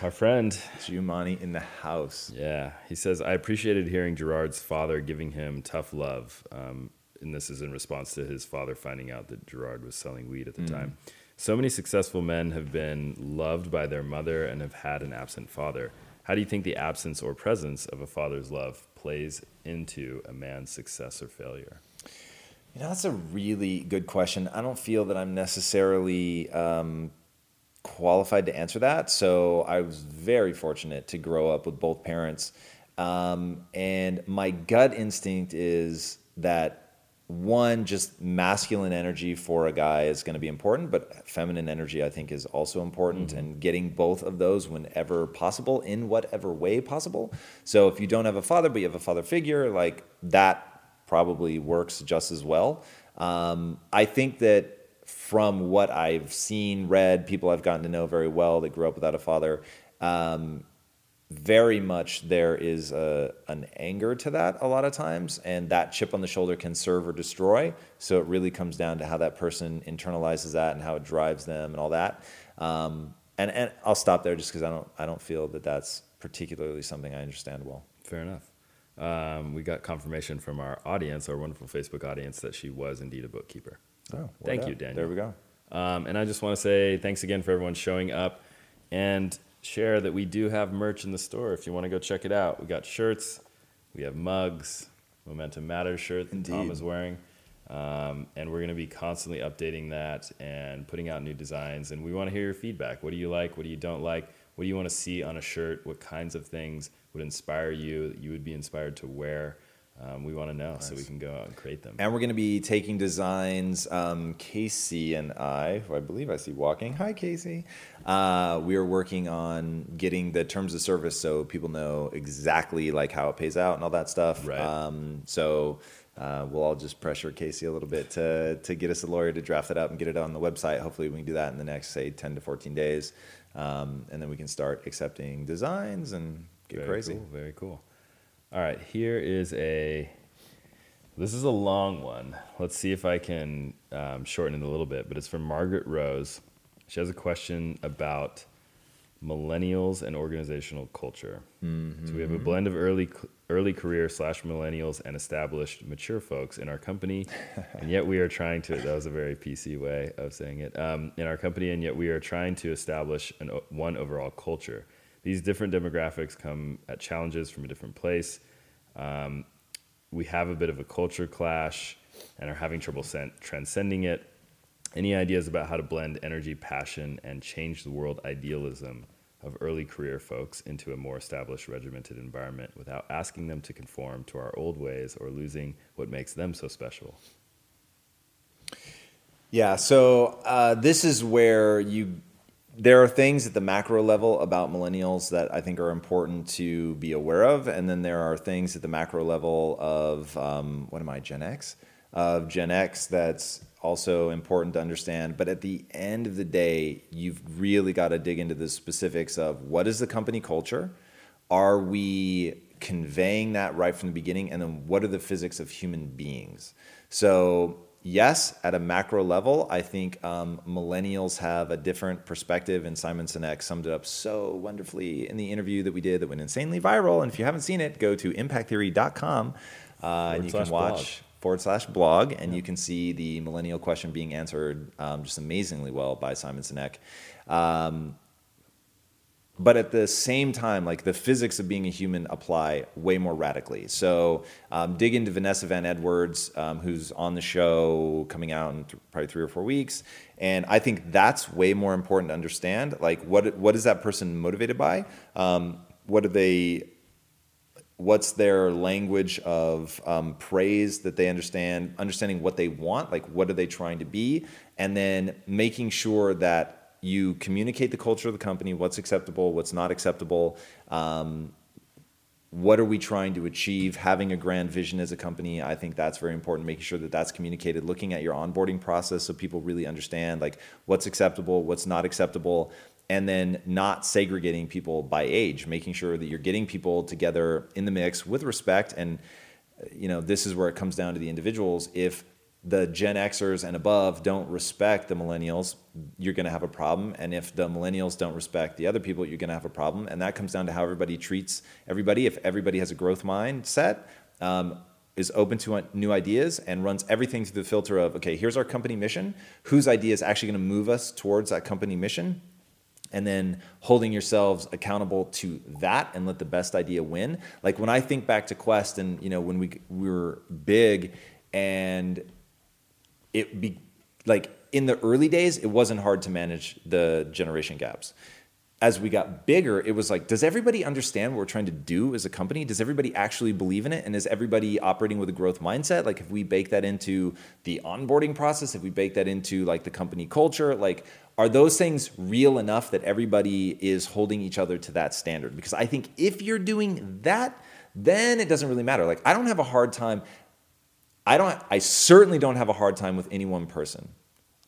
our friend. Giumani in the house. Yeah. He says, I appreciated hearing Gerard's father giving him tough love. Um, and this is in response to his father finding out that Gerard was selling weed at the mm. time. So many successful men have been loved by their mother and have had an absent father. How do you think the absence or presence of a father's love plays into a man's success or failure? You know, that's a really good question. I don't feel that I'm necessarily um, qualified to answer that. So I was very fortunate to grow up with both parents. Um, and my gut instinct is that one, just masculine energy for a guy is going to be important, but feminine energy, I think, is also important, mm-hmm. and getting both of those whenever possible, in whatever way possible. So if you don't have a father, but you have a father figure, like that probably works just as well. Um, I think that from what I've seen, read, people I've gotten to know very well that grew up without a father, um, very much there is a, an anger to that a lot of times, and that chip on the shoulder can serve or destroy. So it really comes down to how that person internalizes that and how it drives them and all that. Um, and, and I'll stop there just because I don't I don't feel that that's particularly something I understand well. Fair enough. Um, we got confirmation from our audience, our wonderful Facebook audience, that she was indeed a bookkeeper. Oh, thank you, Daniel. There we go. Um, and I just want to say thanks again for everyone showing up and share that we do have merch in the store if you want to go check it out. We got shirts, we have mugs, Momentum Matters shirt that Indeed. Tom is wearing. Um, and we're going to be constantly updating that and putting out new designs. And we want to hear your feedback. What do you like? What do you don't like? What do you want to see on a shirt? What kinds of things would inspire you that you would be inspired to wear? Um, we want to know so we can go out and create them. And we're going to be taking designs. Um, Casey and I, who I believe I see walking. Hi, Casey. Uh, we are working on getting the terms of service so people know exactly like how it pays out and all that stuff. Right. Um, so uh, we'll all just pressure Casey a little bit to to get us a lawyer to draft it up and get it on the website. Hopefully, we can do that in the next say 10 to 14 days, um, and then we can start accepting designs and get very crazy. Cool, very cool. All right, here is a. This is a long one. Let's see if I can um, shorten it a little bit. But it's from Margaret Rose. She has a question about millennials and organizational culture. So we have a blend of early early career slash millennials and established mature folks in our company, and yet we are trying to. That was a very PC way of saying it. Um, in our company, and yet we are trying to establish an, one overall culture. These different demographics come at challenges from a different place. Um, we have a bit of a culture clash and are having trouble transcending it. Any ideas about how to blend energy, passion, and change the world idealism of early career folks into a more established, regimented environment without asking them to conform to our old ways or losing what makes them so special? Yeah, so uh, this is where you there are things at the macro level about millennials that I think are important to be aware of, and then there are things at the macro level of um, what am I Gen X of Gen X that's also important to understand. But at the end of the day, you've really got to dig into the specifics of what is the company culture. Are we conveying that right from the beginning? And then what are the physics of human beings? So, yes, at a macro level, I think um, millennials have a different perspective, and Simon Sinek summed it up so wonderfully in the interview that we did that went insanely viral. And if you haven't seen it, go to impacttheory.com uh, and you can blog. watch forward slash blog, and you can see the millennial question being answered um, just amazingly well by Simon Sinek. Um, but at the same time, like the physics of being a human apply way more radically. So um, dig into Vanessa Van Edwards, um, who's on the show coming out in th- probably three or four weeks, and I think that's way more important to understand. Like what what is that person motivated by? Um, what are they? What's their language of um, praise that they understand? Understanding what they want, like what are they trying to be, and then making sure that you communicate the culture of the company, what's acceptable, what's not acceptable, um, what are we trying to achieve, having a grand vision as a company. I think that's very important, making sure that that's communicated, looking at your onboarding process so people really understand like what's acceptable, what's not acceptable, and then not segregating people by age, making sure that you're getting people together in the mix with respect. And, you know, this is where it comes down to the individuals. If the Gen Xers and above don't respect the millennials, you're going to have a problem. And if the millennials don't respect the other people, you're going to have a problem. And that comes down to how everybody treats everybody. If everybody has a growth mindset, um, is open to new ideas, and runs everything through the filter of, okay, here's our company mission. Whose idea is actually going to move us towards that company mission? and then holding yourselves accountable to that and let the best idea win. Like when I think back to Quest and you know when we we were big and it be like in the early days it wasn't hard to manage the generation gaps. As we got bigger it was like does everybody understand what we're trying to do as a company? Does everybody actually believe in it? And is everybody operating with a growth mindset? Like if we bake that into the onboarding process if we bake that into like the company culture like are those things real enough that everybody is holding each other to that standard? Because i think if you're doing that then it doesn't really matter. Like i don't have a hard time I don't. I certainly don't have a hard time with any one person.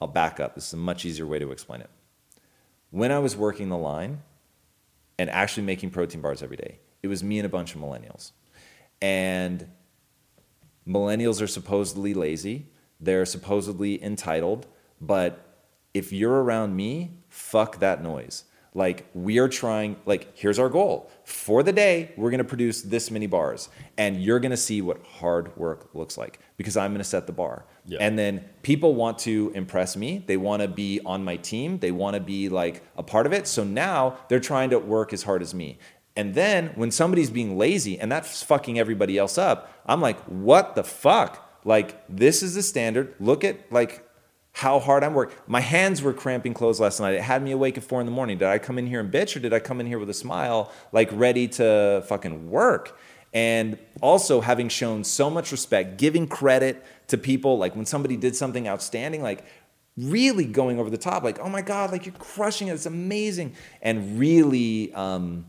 I'll back up. This is a much easier way to explain it. When I was working the line and actually making protein bars every day, it was me and a bunch of millennials. And millennials are supposedly lazy. They're supposedly entitled. But if you're around me, fuck that noise. Like we are trying, like, here's our goal. For the day, we're gonna produce this many bars. And you're gonna see what hard work looks like because I'm gonna set the bar. Yeah. And then people want to impress me. They wanna be on my team. They wanna be like a part of it. So now they're trying to work as hard as me. And then when somebody's being lazy and that's fucking everybody else up, I'm like, what the fuck? Like, this is the standard. Look at like how hard I'm working. My hands were cramping closed last night. It had me awake at four in the morning. Did I come in here and bitch or did I come in here with a smile, like ready to fucking work? And also having shown so much respect, giving credit to people, like when somebody did something outstanding, like really going over the top, like, oh my God, like you're crushing it, it's amazing. And really, um,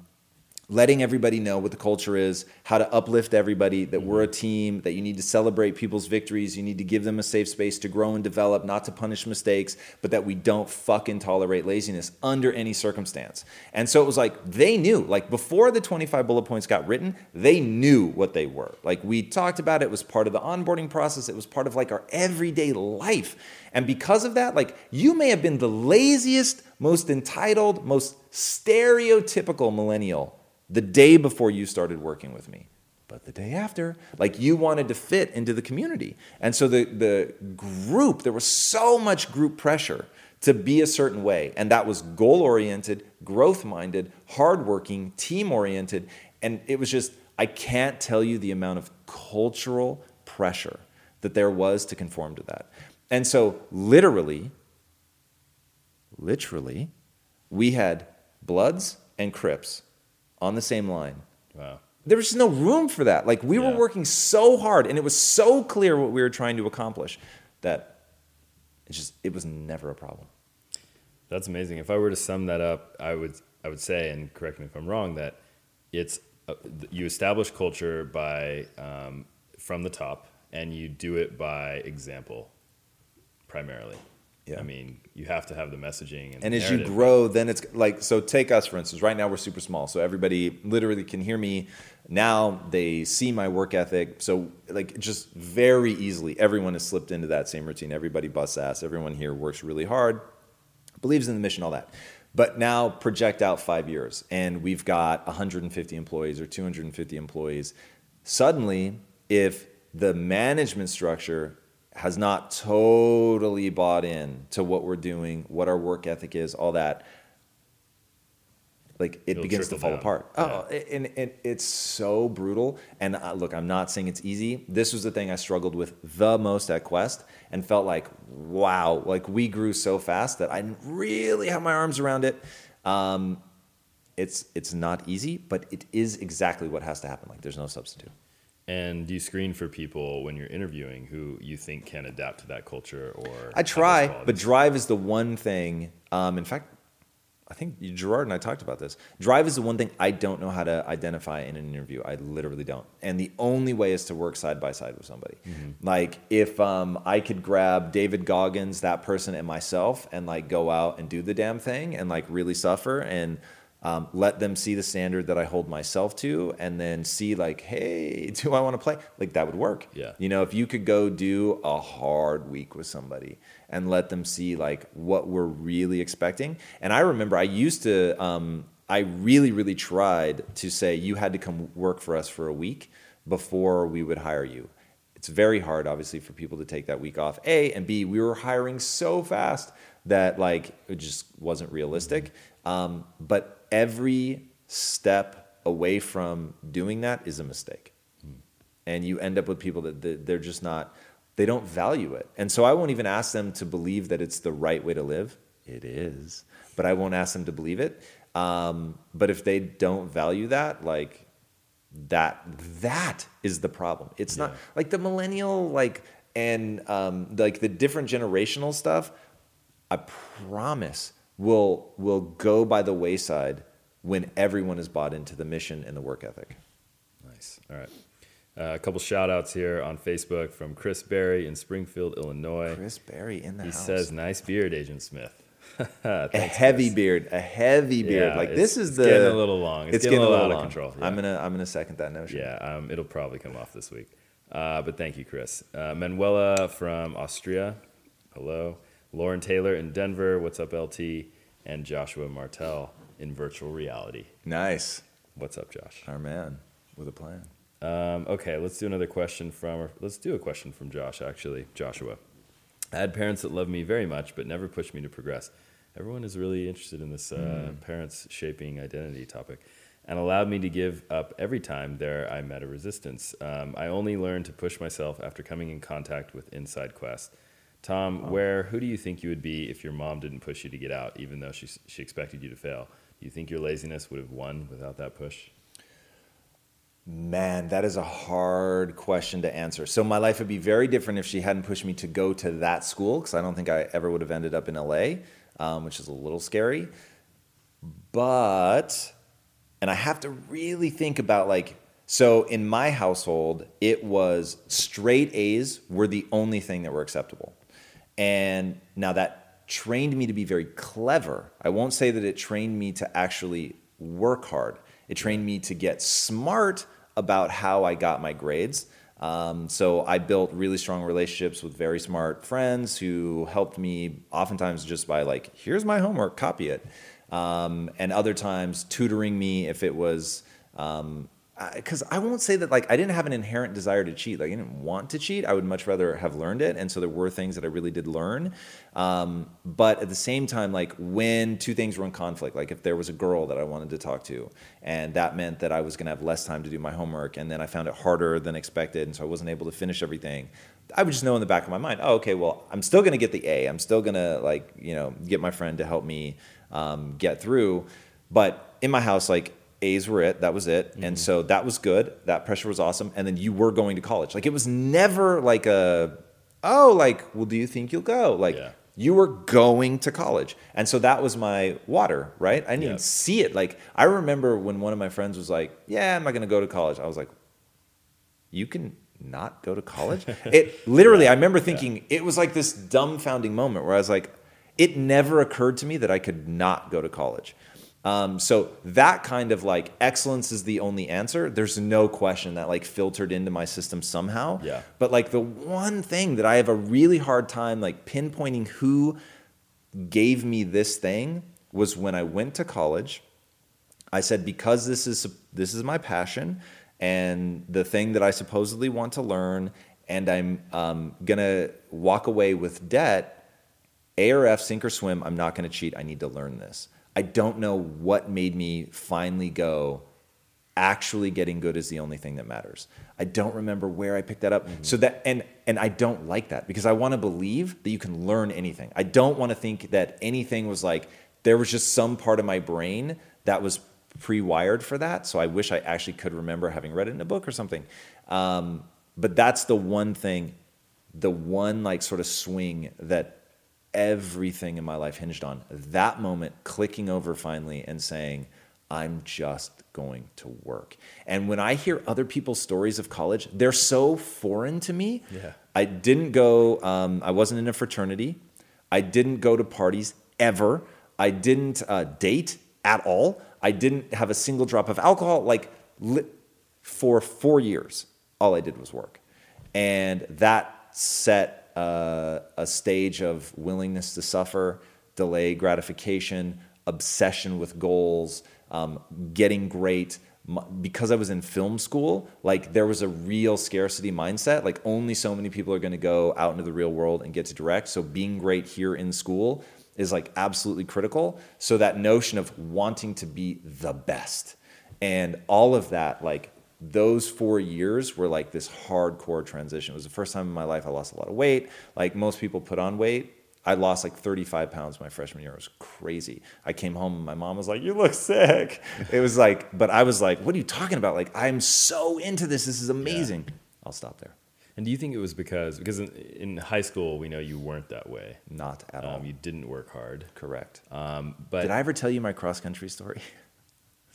letting everybody know what the culture is, how to uplift everybody, that we're a team, that you need to celebrate people's victories, you need to give them a safe space to grow and develop, not to punish mistakes, but that we don't fucking tolerate laziness under any circumstance. And so it was like they knew, like before the 25 bullet points got written, they knew what they were. Like we talked about it, it was part of the onboarding process, it was part of like our everyday life. And because of that, like you may have been the laziest, most entitled, most stereotypical millennial the day before you started working with me but the day after like you wanted to fit into the community. And so the, the group there was so much group pressure to be a certain way. And that was goal oriented growth minded hardworking team oriented and it was just i can't tell you the amount of cultural pressure that there was to conform to that. And so literally literally we had bloods and crips on the same line. Wow. There was just no room for that. Like we Yeah. were working so hard and it was so clear what we were trying to accomplish that it just it was never a problem. That's amazing. If I were to sum that up, I would I would say, and correct me if I'm wrong, that it's uh, you establish culture by um, from the top, and you do it by example, primarily. Yeah. I mean, you have to have the messaging and, And the as you grow, then it's like so. Take us for instance. Right now we're super small, so everybody literally can hear me. Now they see my work ethic, so like just very easily, everyone has slipped into that same routine. Everybody busts ass. Everyone here works really hard, believes in the mission, all that. But now project out five years, and we've got 150 employees or 250 employees. Suddenly, if the management structure has not totally bought in to what we're doing, what our work ethic is, all that, like it It'll begins to fall down. apart. Oh, and, and it's so brutal. And uh, look, I'm not saying it's easy. This was the thing I struggled with the most at Quest, and felt like, wow, like we grew so fast that I didn't really have my arms around it. Um, it's it's not easy, but it is exactly what has to happen. Like there's no substitute. And do you screen for people when you're interviewing who you think can adapt to that culture or? I try, but drive is the one thing. Um, in fact, I think Gerard and I talked about this. Drive is the one thing I don't know how to identify in an interview. I literally don't. And the only way is to work side by side with somebody. Like if um, I could grab David Goggins, that person, and myself, and like go out and do the damn thing and like really suffer and um, let them see the standard that I hold myself to, and then see like, hey, do I want to play? Like that would work. Yeah. You know, if you could go do a hard week with somebody and let them see like what we're really expecting. And I remember I used to, um, I really, really tried to say you had to come work for us for a week before we would hire you. It's very hard, obviously, for people to take that week off. A and B, we were hiring so fast that like it just wasn't realistic. Um, but every step away from doing that is a mistake. And you end up with people that they're just not they don't value it. And so i won't even ask them to believe that it's the right way to live. It is. But i won't ask them to believe it. Um, but if they don't value that like that that is the problem. It's not like the millennial like and um, like the different generational stuff i promise will will go by the wayside when everyone is bought into the mission and the work ethic Nice. All right. Uh, a couple shout outs here on Facebook from Chris Berry in Springfield, Illinois. chris berry in the he house says, "Nice beard, Agent Smith." a heavy Chris. beard, a heavy beard. Yeah, like this is it's the getting a little long. It's getting a little out of control, I'm yeah. gonna I'm gonna second that notion. Yeah, um, it'll probably come off this week. Uh, but thank you, Chris. Uh, Manuela from Austria. Hello. Lauren Taylor in Denver. What's up, LT? And Joshua Martell in virtual reality. Nice, What's up, Josh? our man with a plan. Um, okay, let's do another question from, or let's do a question from Josh, actually. Joshua. I had parents that loved me very much, but never pushed me to progress. Everyone is really interested in this uh, parents shaping identity topic and allowed me to give up every time there I met a resistance. Um, I only learned to push myself after coming in contact with Inside Quest. Tom, where, who do you think you would be if your mom didn't push you to get out, even though she, she expected you to fail? Do you think your laziness would have won without that push? Man, that is a hard question to answer. So my life would be very different if she hadn't pushed me to go to that school, because I don't think I ever would have ended up in LA, um, which is a little scary. But, and I have to really think about like, so in my household, it was straight A's were the only thing that were acceptable. And now that trained me to be very clever. I won't say that it trained me to actually work hard. It trained me to get smart about how I got my grades. Um, so I built really strong relationships with very smart friends who helped me oftentimes just by like, here's my homework, copy it. Um, and other times tutoring me if it was um, because I won't say that like I didn't have an inherent desire to cheat. Like I didn't want to cheat. I would much rather have learned it. And so there were things that I really did learn. Um, but at the same time, like when two things were in conflict, like if there was a girl that I wanted to talk to, and that meant that I was going to have less time to do my homework, and then I found it harder than expected, and so I wasn't able to finish everything. I would just know in the back of my mind, oh, okay, well, I'm still going to get the A. I'm still going to like you know get my friend to help me um, get through. But in my house, like A's were it. That was it. Mm-hmm. And so that was good. That pressure was awesome. And then you were going to college. Like it was never like a, oh, like, well, do you think you'll go? Like yeah. you were going to college. And so that was my water, right? I didn't even see it. Like I remember when one of my friends was like, yeah, I'm not going to go to college. I was like, you can not go to college? it literally, yeah. I remember thinking it was like this dumbfounding moment where I was like, it never occurred to me that I could not go to college. Um, so that kind of like excellence is the only answer. There's no question that like filtered into my system somehow. Yeah. But like the one thing that I have a really hard time like pinpointing who gave me this thing was when I went to college. I said because this is this is my passion and the thing that I supposedly want to learn, and I'm um, gonna walk away with debt. A or F, sink or swim. I'm not gonna cheat. I need to learn this. I don't know what made me finally go, actually getting good is the only thing that matters. I don't remember where I picked that up. Mm-hmm. So that and and I don't like that because I want to believe that you can learn anything. I don't want to think that anything was like there was just some part of my brain that was pre-wired for that. So I wish I actually could remember having read it in a book or something. Um, but that's the one thing, the one like sort of swing that everything in my life hinged on that moment clicking over finally and saying, I'm just going to work. And when I hear other people's stories of college, they're so foreign to me. Yeah. I didn't go, um, I wasn't in a fraternity. I didn't go to parties ever. I didn't uh, date at all. I didn't have a single drop of alcohol. Like li- for four years, all I did was work. And that set uh, a stage of willingness to suffer, delay gratification, obsession with goals, um, getting great. Because I was in film school, like there was a real scarcity mindset. Like only so many people are going to go out into the real world and get to direct. So being great here in school is like absolutely critical. So that notion of wanting to be the best and all of that, like those four years were like this hardcore transition. It was the first time in my life I lost a lot of weight. Like most people put on weight. I lost like 35 pounds my freshman year. It was crazy. I came home and my mom was like, You look sick. It was like, but I was like, What are you talking about? Like, I'm so into this. This is amazing. Yeah. I'll stop there. And do you think it was because because in, in, high school we know you weren't that way? Not at um, all. You didn't work hard. Correct. Um, but did I ever tell you my cross country story?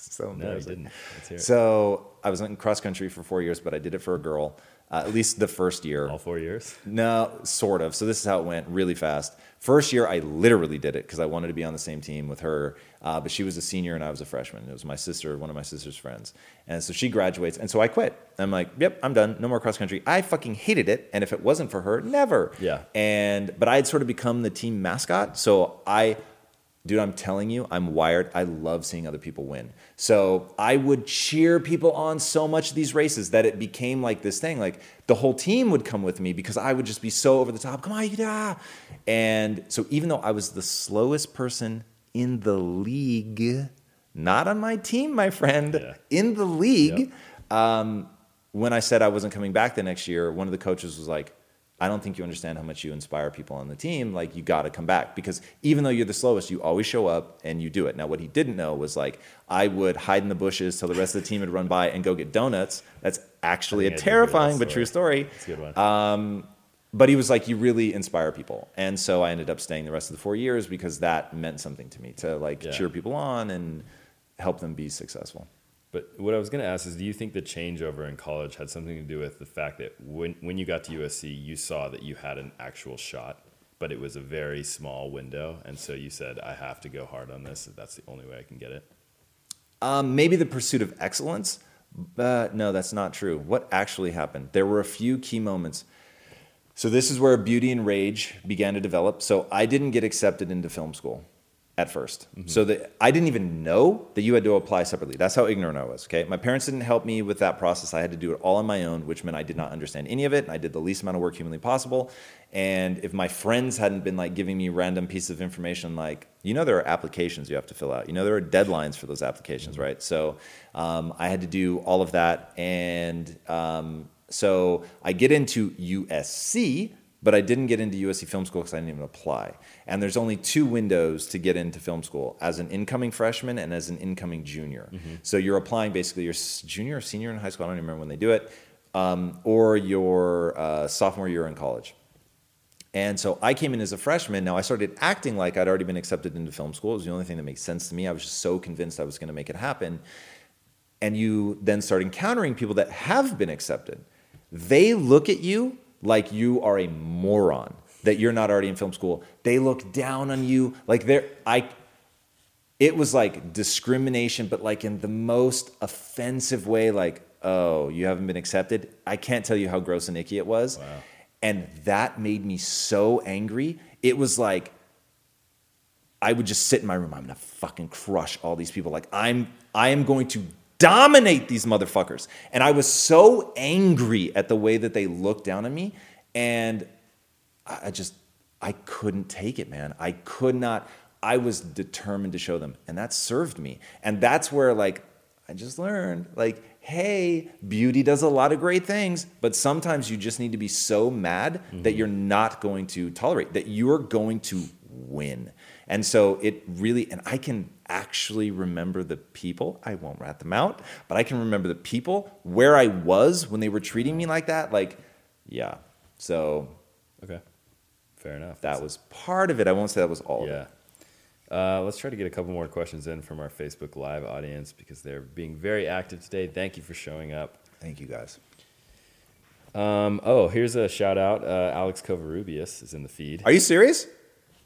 so no, you didn't. So I was in cross country for four years, but I did it for a girl. Uh, at least the first year. All four years? No, sort of. So this is how it went really fast. First year, I literally did it because I wanted to be on the same team with her. Uh, but she was a senior and I was a freshman. It was my sister, one of my sister's friends. And so she graduates. And so I quit. I'm like, yep, I'm done. No more cross country. I fucking hated it. And if it wasn't for her, never. Yeah. And, but I had sort of become the team mascot. So I, dude, I'm telling you, I'm wired. I love seeing other people win. So I would cheer people on so much these races that it became like this thing. Like the whole team would come with me because I would just be so over the top. Come on, yeah. And so even though I was the slowest person in the league, not on my team, my friend, yeah. in the league, yep. um, when I said I wasn't coming back the next year, one of the coaches was like, I don't think you understand how much you inspire people on the team. Like, you got to come back because even though you're the slowest, you always show up and you do it. Now, what he didn't know was like, I would hide in the bushes till the rest of the team would run by and go get donuts. That's actually a think I did hear that terrifying but true story. It's a good one. Um, but he was like, you really inspire people. And so I ended up staying the rest of the four years because that meant something to me to like Yeah. cheer people on and help them be successful. But what I was going to ask is, do you think the changeover in college had something to do with the fact that when when you got to USC, you saw that you had an actual shot, but it was a very small window, and so you said, "I have to go hard on this. That's the only way I can get it." Um, maybe the pursuit of excellence, but no, that's not true. What actually happened? There were a few key moments. So this is where beauty and rage began to develop. So I didn't get accepted into film school at 1st So that I didn't even know that you had to apply separately. That's how ignorant I was. Okay, my parents didn't help me with that process. I had to do it all on my own, which meant I did not understand any of it. And I did the least amount of work humanly possible. And if my friends hadn't been like giving me random pieces of information, like you know, there are applications you have to fill out. You know, there are deadlines for those applications, right? So um, I had to do all of that, and um, so I get into USC, but I didn't get into USC Film School because I didn't even apply. And there's only two windows to get into film school as an incoming freshman and as an incoming junior. So you're applying basically your junior or senior in high school, I don't even remember when they do it, um, or your uh, sophomore year in college. And so I came in as a freshman. Now I started acting like I'd already been accepted into film school. It was the only thing that made sense to me. I was just so convinced I was going to make it happen. And you then start encountering people that have been accepted. They look at you like you are a moron, that you're not already in film school. They look down on you like they're, I, it was like discrimination, but like in the most offensive way, like, oh, you haven't been accepted. I can't tell you how gross and icky it was. And that made me so angry. It was like, I would just sit in my room. I'm gonna fucking crush all these people. Like I'm, I am going to dominate these motherfuckers. And I was so angry at the way that they looked down at me, and I I just, I couldn't take it, man. I could not. I was determined to show them, and that served me. And that's where, like, I just learned, like, hey, beauty does a lot of great things, but sometimes you just need to be so mad that mm-hmm. you're not going to tolerate, that you're going to win. And so it really, and I can actually remember the people, I won't rat them out, but I can remember the people where I was when they were treating me like that. Like, yeah. So Okay, fair enough. that was part of it. I won't say that was all of it. yeah. Uh, let's try to get a couple more questions in from our Facebook Live audience because they're being very active today. Thank you for showing up. Thank you guys. Um, oh, here's a shout out. Uh, Alex Covarrubias is in the feed. Are you serious?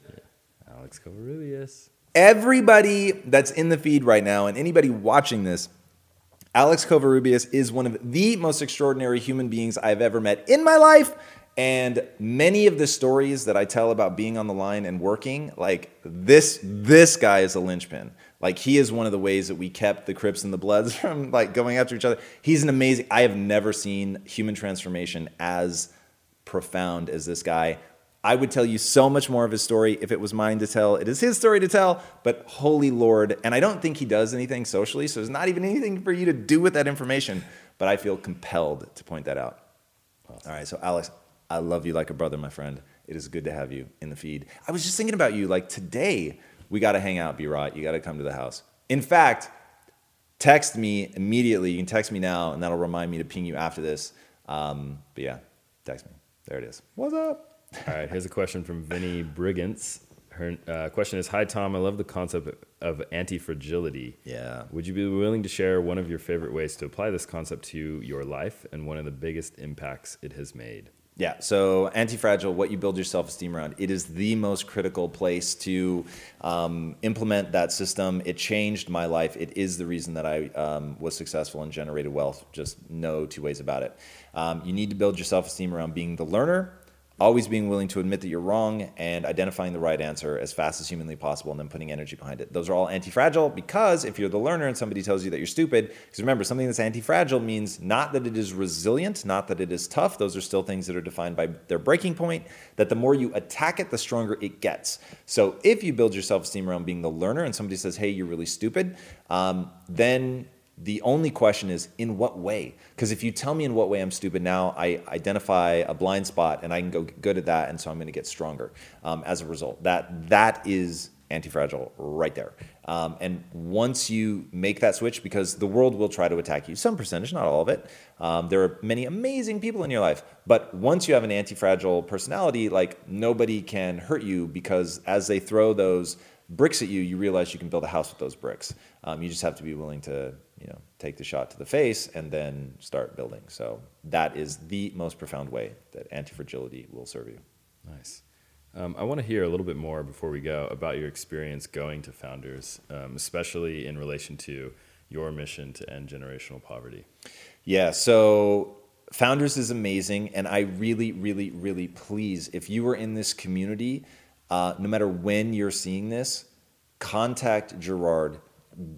Yeah. Alex Covarrubias. Everybody that's in the feed right now and anybody watching this, Alex Covarrubias is one of the most extraordinary human beings I've ever met in my life. And many of the stories that I tell about being on the line and working, like this, this guy is a linchpin. Like he is one of the ways that we kept the Crips and the Bloods from like going after each other. He's an amazing. I have never seen human transformation as profound as this guy. I would tell you so much more of his story if it was mine to tell. It is his story to tell, but holy Lord. And I don't think he does anything socially, so there's not even anything for you to do with that information, but I feel compelled to point that out. All right, so Alex, I love you like a brother, my friend. It is good to have you in the feed. I was just thinking about you like today. We got to hang out, B Rot. You got to come to the house. In fact, text me immediately. You can text me now, and that'll remind me to ping you after this. Um, but yeah, text me. There it is. What's up? All right, here's a question from Vinny Brigance. Her uh, question is Hi, Tom. I love the concept of anti fragility. Yeah. Would you be willing to share one of your favorite ways to apply this concept to your life and one of the biggest impacts it has made? Yeah, so anti-fragile, what you build your self-esteem around, it is the most critical place to um, implement that system. It changed my life. It is the reason that I um, was successful and generated wealth. Just no two ways about it. Um, you need to build your self-esteem around being the learner, always being willing to admit that you're wrong, and identifying the right answer as fast as humanly possible, and then putting energy behind it. Those are all anti-fragile because if you're the learner and somebody tells you that you're stupid, because remember, something that's anti-fragile means not that it is resilient, not that it is tough. Those are still things that are defined by their breaking point. That the more you attack it, the stronger it gets. So if you build your self-esteem around being the learner, and somebody says, "Hey, you're really stupid," um, then the only question is in what way? Because if you tell me in what way I'm stupid now, I identify a blind spot and I can go get good at that, and so I'm going to get stronger um, as a result. That that is anti-fragile right there. Um, and once you make that switch, because the world will try to attack you, some percentage, not all of it. Um, there are many amazing people in your life, but once you have an anti-fragile personality, like nobody can hurt you because as they throw those bricks at you, you realize you can build a house with those bricks. Um, you just have to be willing to, you know, take the shot to the face and then start building. So that is the most profound way that anti-fragility will serve you. Nice. Um, I want to hear a little bit more before we go about your experience going to Fownders, um, especially in relation to your mission to end generational poverty. Yeah, so Fownders is amazing, and I really, really, really please, if you are in this community, uh, no matter when you're seeing this, contact Gerard,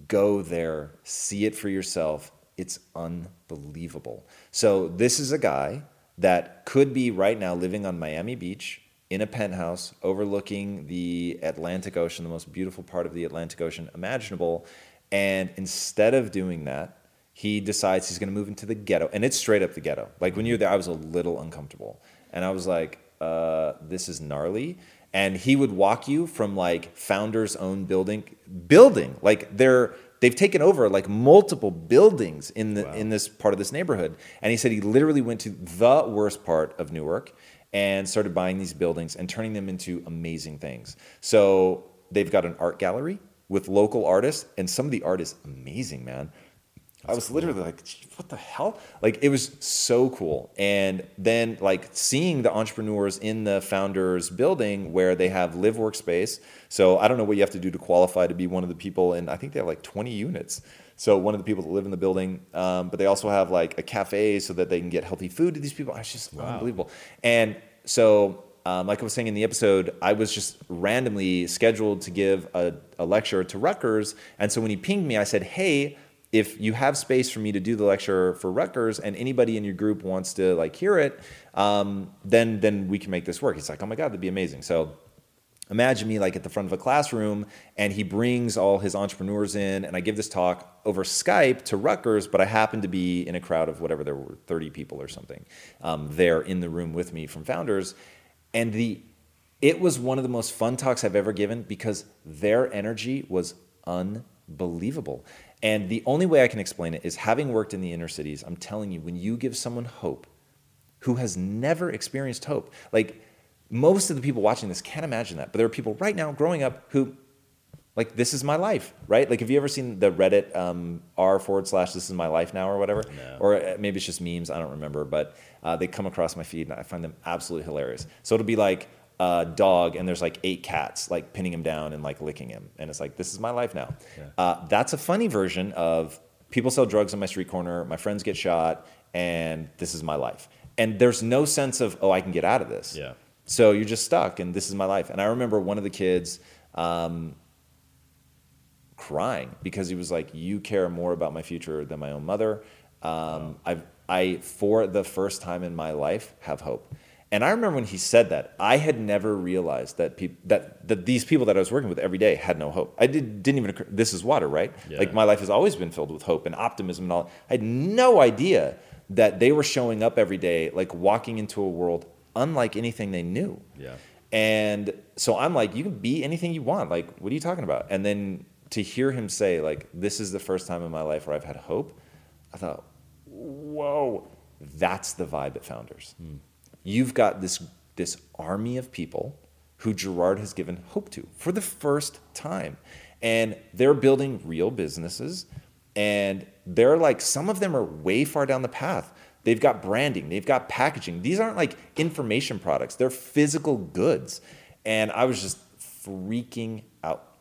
go there, see it for yourself. It's unbelievable. So, this is a guy that could be right now living on Miami Beach in a penthouse overlooking the Atlantic Ocean, the most beautiful part of the Atlantic Ocean imaginable. And instead of doing that, he decides he's going to move into the ghetto. And it's straight up the ghetto. Like when you're there, I was a little uncomfortable. And I was like, uh, this is gnarly. And he would walk you from like Fownders own building, building. Like they're, they've taken over like multiple buildings in the wow. in this part of this neighborhood. And he said he literally went to the worst part of Newark and started buying these buildings and turning them into amazing things. So they've got an art gallery with local artists, and some of the art is amazing, man. That's I was cool. literally like, what the hell? Like, it was so cool. And then, like, seeing the entrepreneurs in the Fownders building where they have live workspace. So, I don't know what you have to do to qualify to be one of the people. And I think they have like 20 units. So one of the people that live in the building, um, but they also have like a cafe so that they can get healthy food to these people. It's just wow. unbelievable. And so, um, like I was saying in the episode, I was just randomly scheduled to give a, a lecture to Rutgers. And so when he pinged me, I said, hey, if you have space for me to do the lecture for Rutgers and anybody in your group wants to like hear it, um, then then we can make this work. He's like, oh my god, that'd be amazing. So imagine me like at the front of a classroom and he brings all his entrepreneurs in and I give this talk over Skype to Rutgers, but I happen to be in a crowd of whatever there were 30 people or something um, there in the room with me from Fownders. And the it was one of the most fun talks I've ever given because their energy was unbelievable. And the only way I can explain it is having worked in the inner cities, I'm telling you, when you give someone hope who has never experienced hope, like most of the people watching this can't imagine that. But there are people right now growing up who, like, this is my life, right? Like, have you ever seen the Reddit um, r forward slash this is my life now or whatever? No. Or uh, maybe it's just memes. I don't remember. But uh, they come across my feed and I find them absolutely hilarious. So it'll be like a dog and there's like eight cats like pinning him down and like licking him. And it's like, this is my life now. Yeah. Uh, that's a funny version of people sell drugs on my street corner, my friends get shot, and this is my life. And there's no sense of, oh, I can get out of this. Yeah so you're just stuck, and this is my life. And I remember one of the kids um, crying because he was like, "You care more about my future than my own mother." Um, I, I, for the first time in my life, have hope. And I remember when he said that, I had never realized that that that these people that I was working with every day had no hope. I did, didn't even. Occur- this is water, right? Yeah. Like my life has always been filled with hope and optimism and all. I had no idea that they were showing up every day, like walking into a world unlike anything they knew. Yeah. And so I'm like, you can be anything you want. Like, what are you talking about? And then to hear him say, like, this is the first time in my life where I've had hope, I thought, whoa, that's the vibe at Fownders. Hmm. You've got this this army of people who Gerard has given hope to for the first time. And they're building real businesses. And they're like, some of them are way far down the path. They've got branding, they've got packaging. These aren't like information products, they're physical goods. And I was just freaking out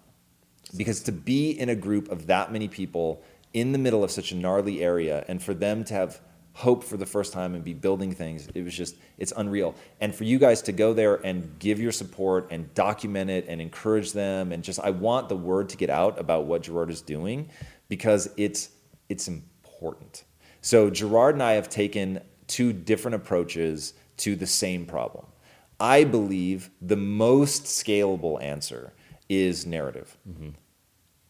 because to be in a group of that many people in the middle of such a gnarly area and for them to have hope for the first time and be building things it was just it's unreal and for you guys to go there and give your support and document it and encourage them and just i want the word to get out about what gerard is doing because it's it's important so Gerard and I have taken two different approaches to the same problem. I believe the most scalable answer is narrative. Mm-hmm.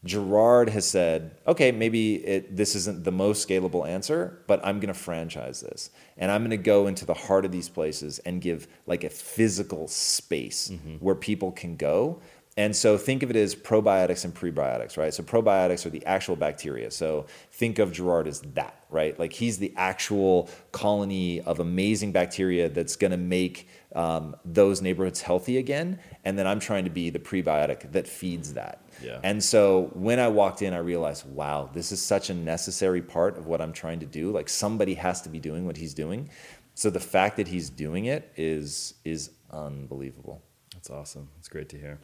Gerard has said, okay, maybe it, this isn't the most scalable answer, but I'm going to franchise this. And I'm going to go into the heart of these places and give like a physical space mm-hmm. where people can go. And so think of it as probiotics and prebiotics, right? So probiotics are the actual bacteria. So think of Gerard as that, right? Like he's the actual colony of amazing bacteria that's going to make um, those neighborhoods healthy again. And then I'm trying to be the prebiotic that feeds that. Yeah. And so when I walked in, I realized, wow, this is such a necessary part of what I'm trying to do. Like somebody has to be doing what he's doing. So the fact that he's doing it is is unbelievable. That's awesome. It's great to hear.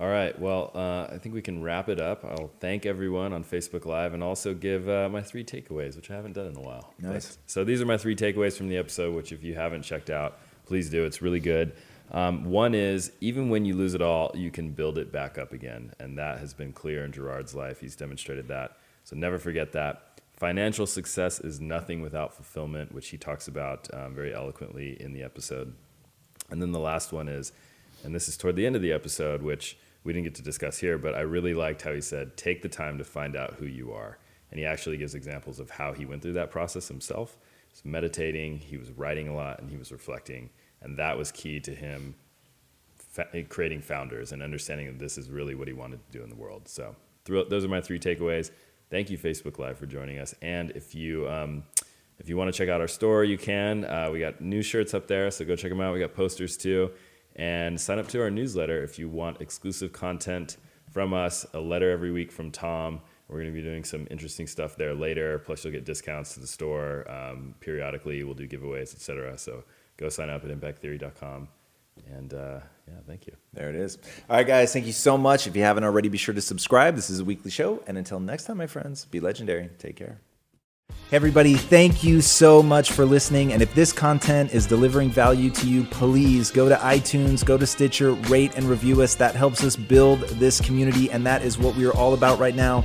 All right. Well, uh, I think we can wrap it up. I'll thank everyone on Facebook Live and also give uh, my three takeaways, which I haven't done in a while. Nice. But, so these are my three takeaways from the episode, which if you haven't checked out, please do. It's really good. Um, one is even when you lose it all, you can build it back up again. And that has been clear in Gerard's life. He's demonstrated that. So never forget that. Financial success is nothing without fulfillment, which he talks about um, very eloquently in the episode. And then the last one is, and this is toward the end of the episode, which we didn't get to discuss here, but I really liked how he said, take the time to find out who you are. And he actually gives examples of how he went through that process himself. He was meditating, he was writing a lot, and he was reflecting and that was key to him creating Fownders and understanding that this is really what he wanted to do in the world. So those are my three takeaways. Thank you, Facebook Live, for joining us. And if you um, if you want to check out our store, you can. Uh, we got new shirts up there, so go check them out. We got posters too, and sign up to our newsletter if you want exclusive content from us. A letter every week from Tom. We're going to be doing some interesting stuff there later. Plus, you'll get discounts to the store um, periodically. We'll do giveaways, etc. So go sign up at impacttheory.com. And uh, yeah, thank you. There it is. All right, guys, thank you so much. If you haven't already, be sure to subscribe. This is a weekly show. And until next time, my friends, be legendary. Take care. Hey, everybody, thank you so much for listening. And if this content is delivering value to you, please go to iTunes, go to Stitcher, rate and review us. That helps us build this community. And that is what we are all about right now